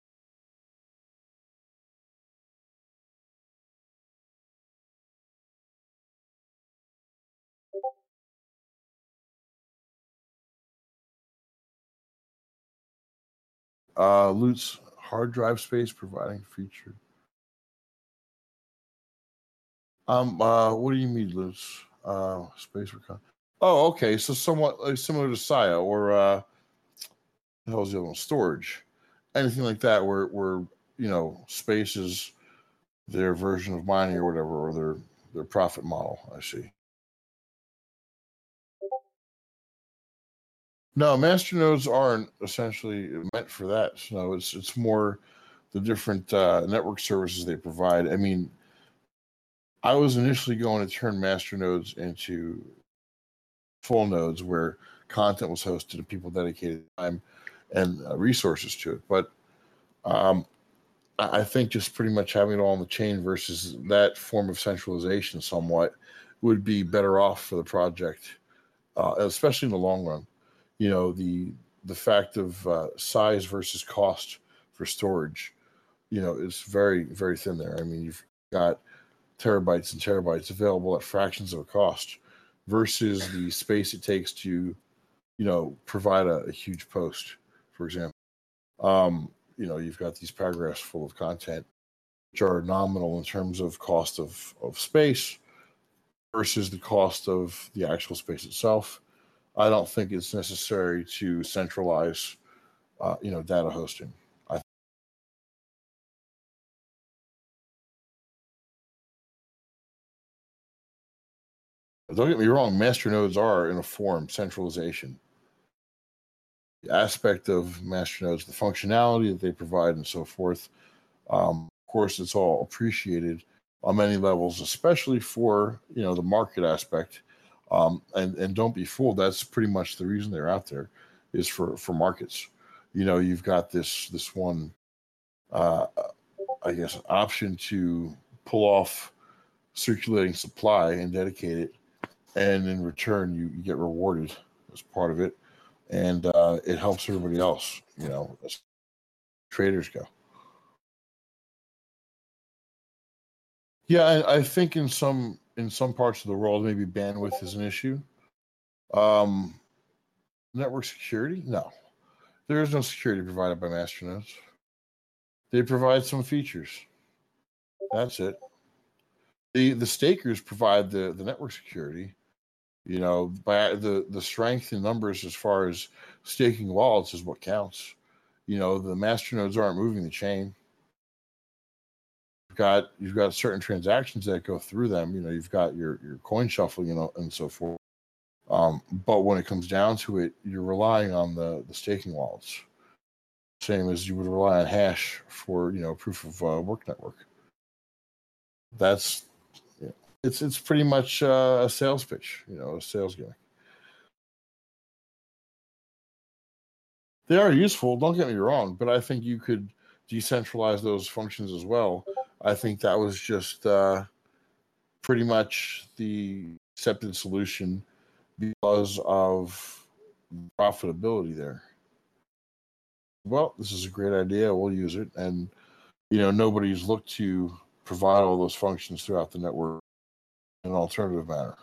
Uh, Lutz hard drive space providing feature. Um, uh, what do you mean, Lutz? Uh, space for Oh, okay. So somewhat uh, similar to Sia or uh, the hell's the other one? Storj, anything like that, where where you know space is their version of mining or whatever, or their their profit model. I see. No, master nodes aren't essentially meant for that. So it's it's more the different uh, network services they provide. I mean, I was initially going to turn master nodes into full nodes where content was hosted and people dedicated time and uh, resources to it. But um, I think just pretty much having it all on the chain versus that form of centralization somewhat would be better off for the project, uh, especially in the long run. You know, the the fact of uh, size versus cost for storage, you know, is very very thin there. I mean, you've got terabytes and terabytes available at fractions of a cost versus the space it takes to, you know, provide a, a huge post, for example. Um, you know, you've got these paragraphs full of content which are nominal in terms of cost of, of space versus the cost of the actual space itself. I don't think it's necessary to centralize, uh, you know, data hosting. Don't get me wrong, master nodes are in a form centralization. The aspect of master nodes, the functionality that they provide, and so forth. Um, of course, it's all appreciated on many levels, especially for you know the market aspect. Um, and and don't be fooled. That's pretty much the reason they're out there, is for for markets. You know, you've got this this one, uh, I guess, option to pull off circulating supply and dedicate it and in return you, you get rewarded as part of it and uh, it helps everybody else you know as traders go yeah I, I, think in some in some parts of the world maybe bandwidth is an issue. Um network security? No. There is no security provided by masternodes they provide some features. That's it. The the stakers provide the the network security you know, by the the strength in numbers as far as staking wallets is what counts. You know, the masternodes aren't moving the chain. Got you've got certain transactions that go through them. You know, you've got your your coin shuffle, you know, and so forth. Um, but when it comes down to it, you're relying on the the staking wallets, same as you would rely on hash for you know proof of uh, work network. That's it's it's pretty much uh, a sales pitch, you know, a sales gimmick. They are useful. Don't get me wrong, but I think you could decentralize those functions as well. I think that was just uh, pretty much the accepted solution because of profitability there. Well, this is a great idea. We'll use it, and you know nobody's looked to provide all those functions throughout the network in an alternative manner.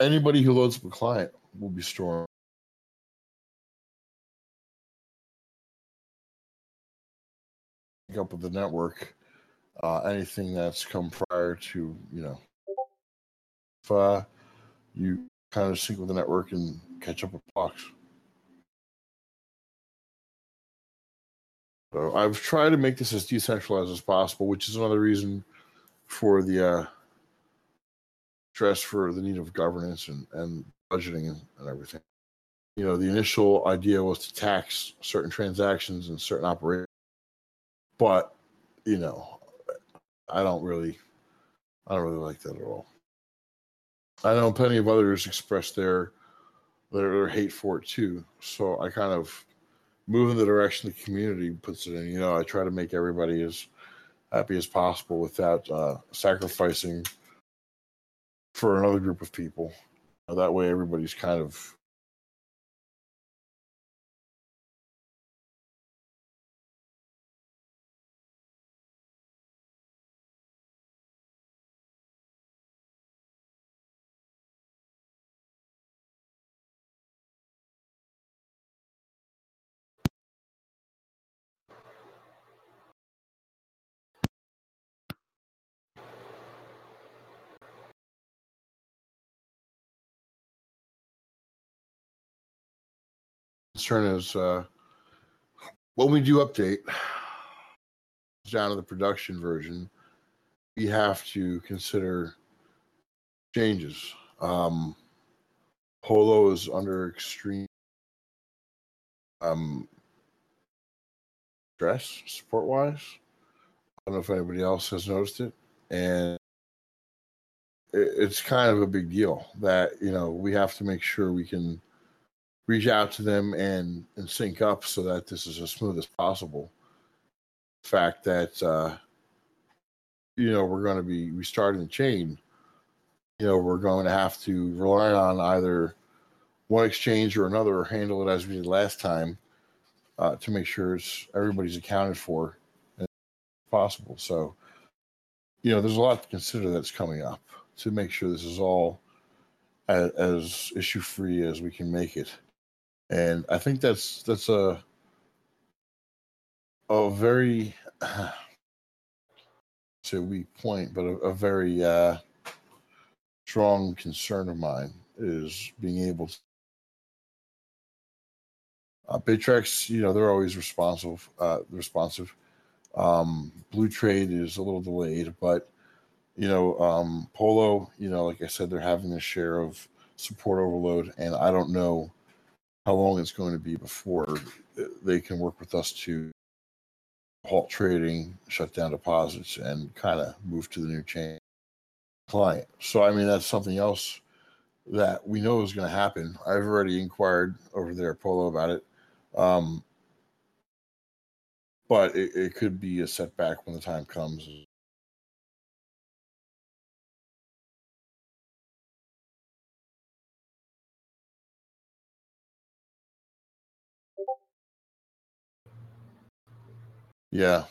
Anybody who loads up a client will be storing up with the network uh, anything that's come prior to you know uh, you kind of sync with the network and catch up with blocks. So I've tried to make this as decentralized as possible, which is another reason for the uh, stress for the need of governance and, and budgeting and, and everything. You know, the initial idea was to tax certain transactions and certain operations, but you know, I don't really, I don't really like that at all. I know plenty of others express their their, their hate for it too. So I kind of move in the direction the community puts it in. You know, I try to make everybody as happy as possible without uh, sacrificing for another group of people. That way, everybody's kind of concern is uh, when we do update down to the production version, we have to consider changes. Um, Polo is under extreme um, stress support wise. I don't know if anybody else has noticed it. And it, it's kind of a big deal that, you know, we have to make sure we can reach out to them and and sync up so that this is as smooth as possible. The fact that uh, you know we're going to be restarting the chain, you know we're going to have to rely on either one exchange or another, or handle it as we did last time, uh, to make sure it's everybody's accounted for as possible. So, you know, there's a lot to consider that's coming up to make sure this is all as, as issue free as we can make it and I think that's that's a a very it's a weak point, but a, a very uh, strong concern of mine is being able to. Uh, Bittrex, you know, they're always responsive. Uh, responsive. Um, Bleutrade is a little delayed, but you know, um, Polo, you know, like I said, they're having a share of support overload, and I don't know how long it's going to be before they can work with us to halt trading, shut down deposits, and kind of move to the new chain client. So, I mean, that's something else that we know is going to happen. I've already inquired over there Polo about it. Um, but it, it could be a setback when the time comes. Yeah,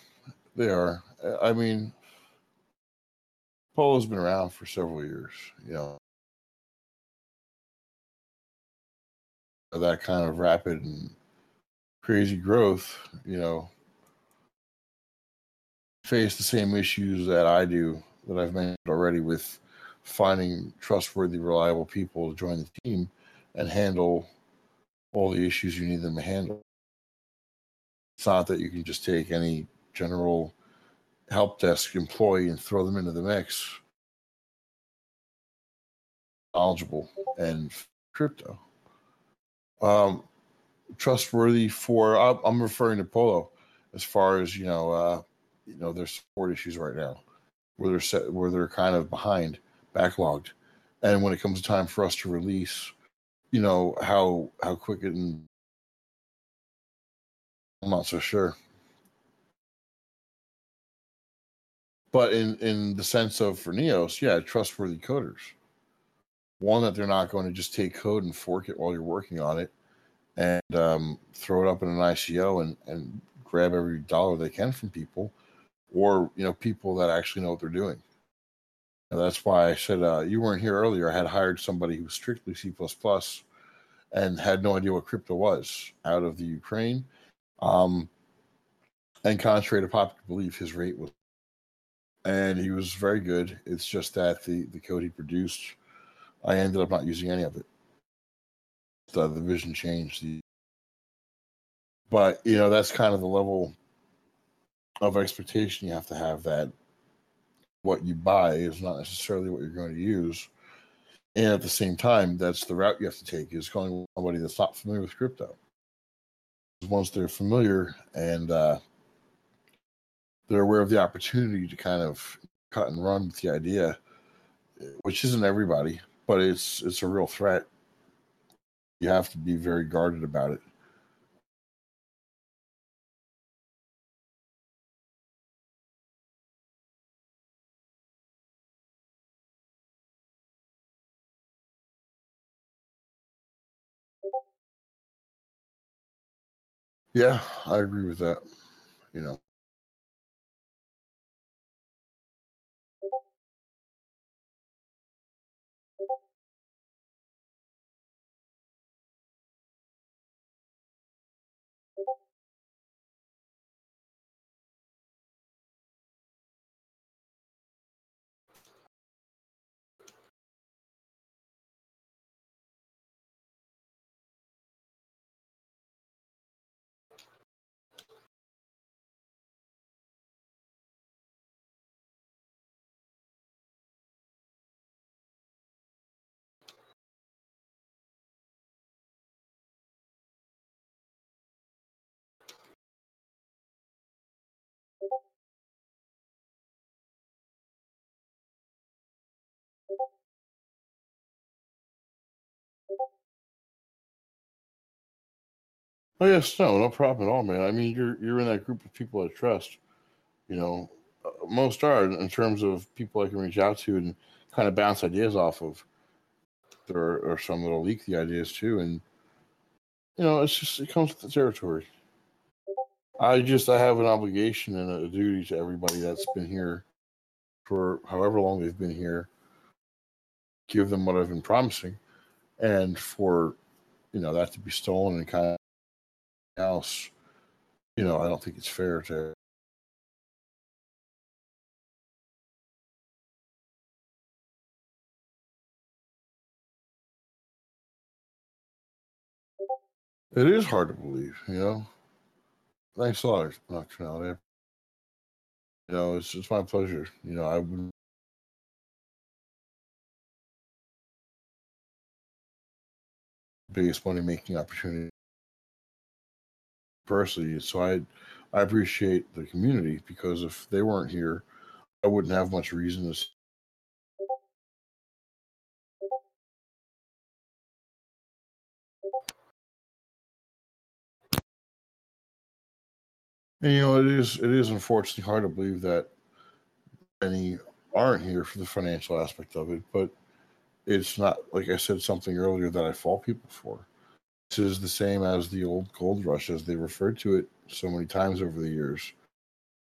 they are. I mean, Polo's been around for several years. You know, that kind of rapid and crazy growth. You know, face the same issues that I do that I've mentioned already with finding trustworthy, reliable people to join the team and handle all the issues you need them to handle. It's not that you can just take any general help desk employee and throw them into the mix. Knowledgeable and crypto. Um, trustworthy for I'm referring to Polo as far as you know, uh, you know, their support issues right now, where they're set, where they're kind of behind, backlogged, and when it comes time for us to release, you know how how quick it and I'm not so sure. But in in the sense of for Neos, yeah, trustworthy coders. One that they're not going to just take code and fork it while you're working on it, and um, throw it up in an ICO and and grab every dollar they can from people, or you know people that actually know what they're doing. And that's why I said uh, you weren't here earlier. I had hired somebody who was strictly C and had no idea what crypto was out of the Ukraine um, and contrary to popular belief, his rate was, and he was very good. It's just that the the code he produced I ended up not using any of it. The, the vision changed. The, but you know that's kind of the level of expectation you have to have that what you buy is not necessarily what you're going to use and at the same time that's the route you have to take is going with somebody that's not familiar with crypto once they're familiar and uh, they're aware of the opportunity to kind of cut and run with the idea which isn't everybody but it's it's a real threat. You have to be very guarded about it Yeah, I agree with that. You know, oh yes, no, no problem at all, man. I mean, you're you're in that group of people I trust. You know, uh, most are in terms of people I can reach out to and kind of bounce ideas off of. There are some that'll leak the ideas too, and you know, it's just it comes with the territory. I just I have an obligation and a duty to everybody that's been here for however long they've been here. Give them what I've been promising, and for you know that to be stolen and kind else, you know, I don't think it's fair to. It is hard to believe, you know. Thanks a lot, Nocturnality. You know, it's it's my pleasure. You know, I would biggest money making opportunity personally. So I I appreciate the community because if they weren't here, I wouldn't have much reason to. And you know, it is it is unfortunately hard to believe that many aren't here for the financial aspect of it, but it's not like I said something earlier that I fault people for. This is the same as the old gold rush as they referred to it so many times over the years.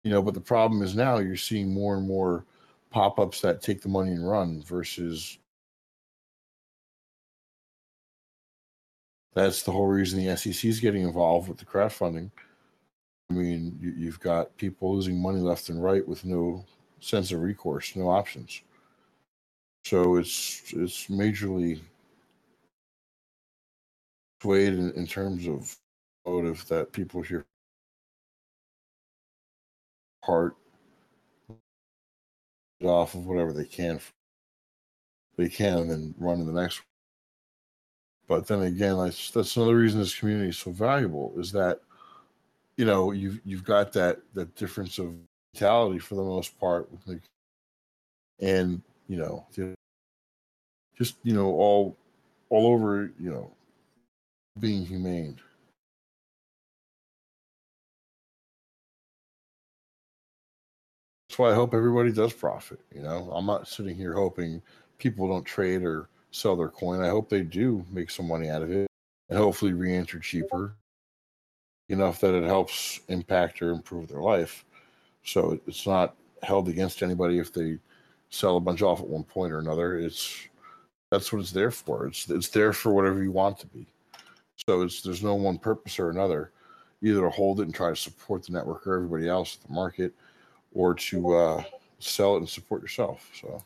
You know, but the problem is now you're seeing more and more pop-ups that take the money and run versus that's the whole reason the SEC is getting involved with the crowdfunding. I mean, you, you've got people losing money left and right with no sense of recourse, no options. So it's it's majorly swayed in, in terms of motive that people here part off of whatever they can they can and then run to the next but then again that's that's another reason this community is so valuable is that you know you've you've got that that difference of mentality for the most part and you know just you know all all over you know being humane. That's why i hope everybody does profit you know? I'm not sitting here hoping people don't trade or sell their coin. I hope they do make some money out of it and hopefully re-enter cheaper enough that it helps impact or improve their life. So it's not held against anybody if they sell a bunch off at one point or another. It's that's what it's there for. It's it's there for whatever you want to be so it's there's no one purpose or another, either to hold it and try to support the network or everybody else at the market, or to uh, sell it and support yourself. So.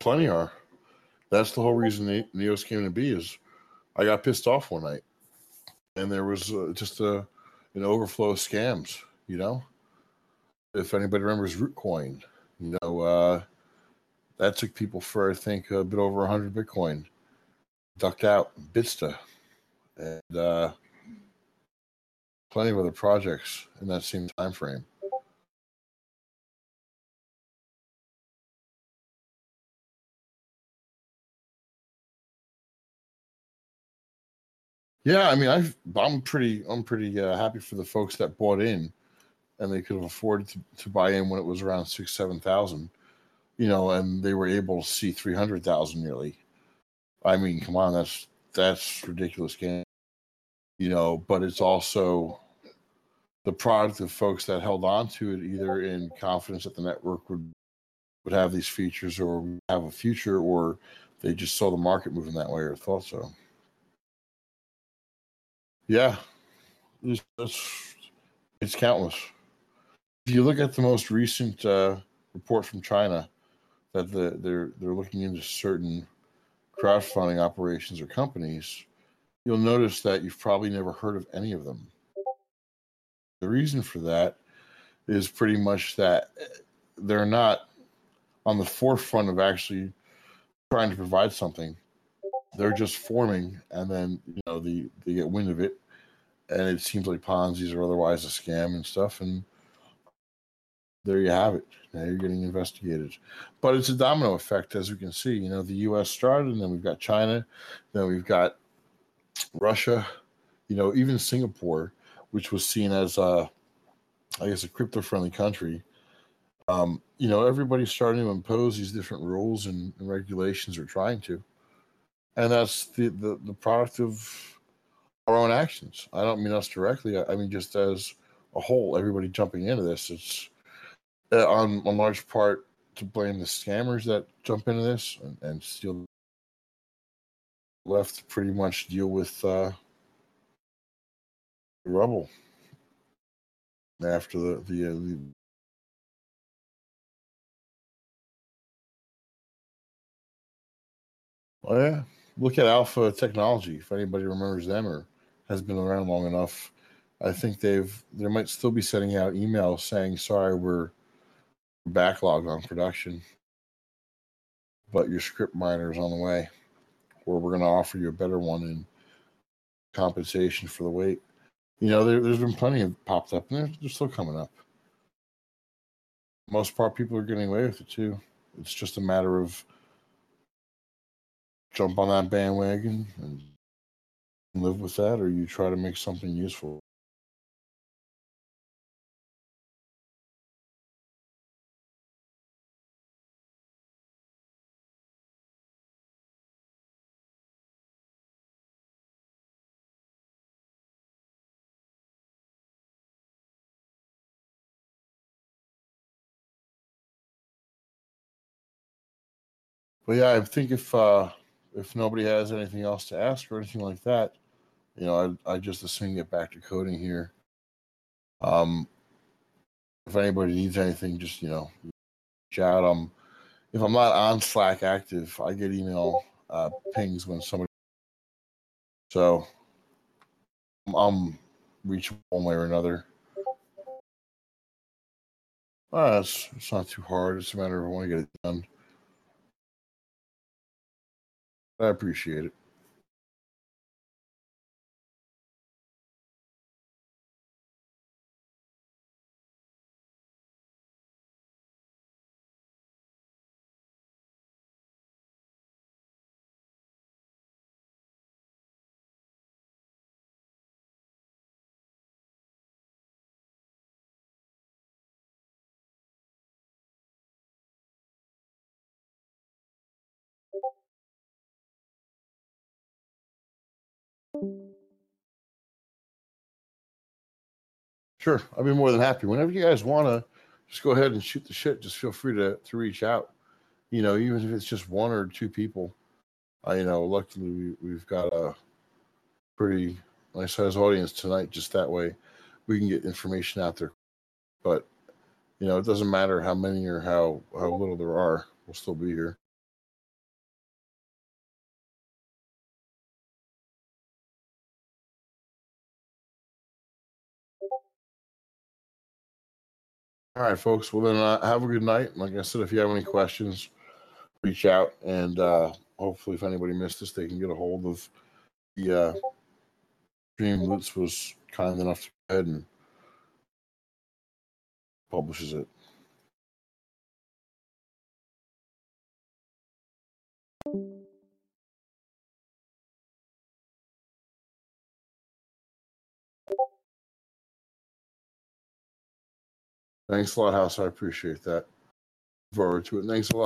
Plenty are. That's the whole reason Neos came to be is I got pissed off one night, and there was uh, just a an overflow of scams. You know, if anybody remembers Rootcoin, you know, uh, that took people for I think a bit over hundred Bitcoin. Ducked out Bitsta, and uh, plenty of other projects in that same time frame. Yeah, I mean, I I'm pretty I'm pretty uh, happy for the folks that bought in, and they could have afforded to, to buy in when it was around six seven thousand, you know, and they were able to see three hundred thousand nearly. I mean, come on, that's that's ridiculous game, you know. But it's also the product of folks that held on to it either in confidence that the network would would have these features or have a future, or they just saw the market moving that way or thought so. Yeah, it's, it's, it's countless. If you look at the most recent uh, report from China, that the, they're they're looking into certain crowdfunding operations or companies, you'll notice that you've probably never heard of any of them. The reason for that is pretty much that they're not on the forefront of actually trying to provide something. They're just forming, and then you know the they get wind of it, and it seems like Ponzi's or otherwise a scam and stuff. And there you have it. Now you're getting investigated. But it's a domino effect, as we can see. You know, the US started, and then we've got China, then we've got Russia, you know, even Singapore, which was seen as, uh, I guess, a crypto friendly country. Um, you know, everybody's starting to impose these different rules and, and regulations, or trying to. And that's the, the, the product of our own actions. I don't mean us directly. I, I mean just as a whole, everybody jumping into this. It's uh, on a large part to blame the scammers that jump into this and, and steal. Left pretty much deal with uh, the rubble after the the, uh, the Oh yeah, look at Alpha Technology. If anybody remembers them or has been around long enough, I think they've they might still be sending out emails saying, "Sorry, we're backlogged on production, but your scrypt miner is on the way, where we're going to offer you a better one in compensation for the wait." You know, there, has been plenty of popped up, and they're, they're still coming up. Most part, people are getting away with it too. It's just a matter of jump on that bandwagon and live with that, or you try to make something useful. But yeah, I think if uh, if nobody has anything else to ask or anything like that, you know, I I just assume get back to coding here. Um, if anybody needs anything, just you know, chat. Um, if I'm not on Slack active, I get email uh, pings when somebody. So I'm reachable one way or another. Uh, it's, it's not too hard. It's a matter of when I want to get it done. I appreciate it. Sure, I'd be more than happy. Whenever you guys want to, just go ahead and shoot the shit. Just feel free to to reach out. You know, even if it's just one or two people. I, you know, luckily we, we've got a pretty nice sized audience tonight. Just that way, we can get information out there. But you know, it doesn't matter how many or how how little there are. We'll still be here. All right, folks. Well, then uh, have a good night. Like I said, if you have any questions, reach out, and uh, hopefully, if anybody missed this, they can get a hold of the uh, Dream Lutz was kind enough to go ahead and publishes it. Thanks a lot, House. I appreciate that. Forward to it. Thanks a lot.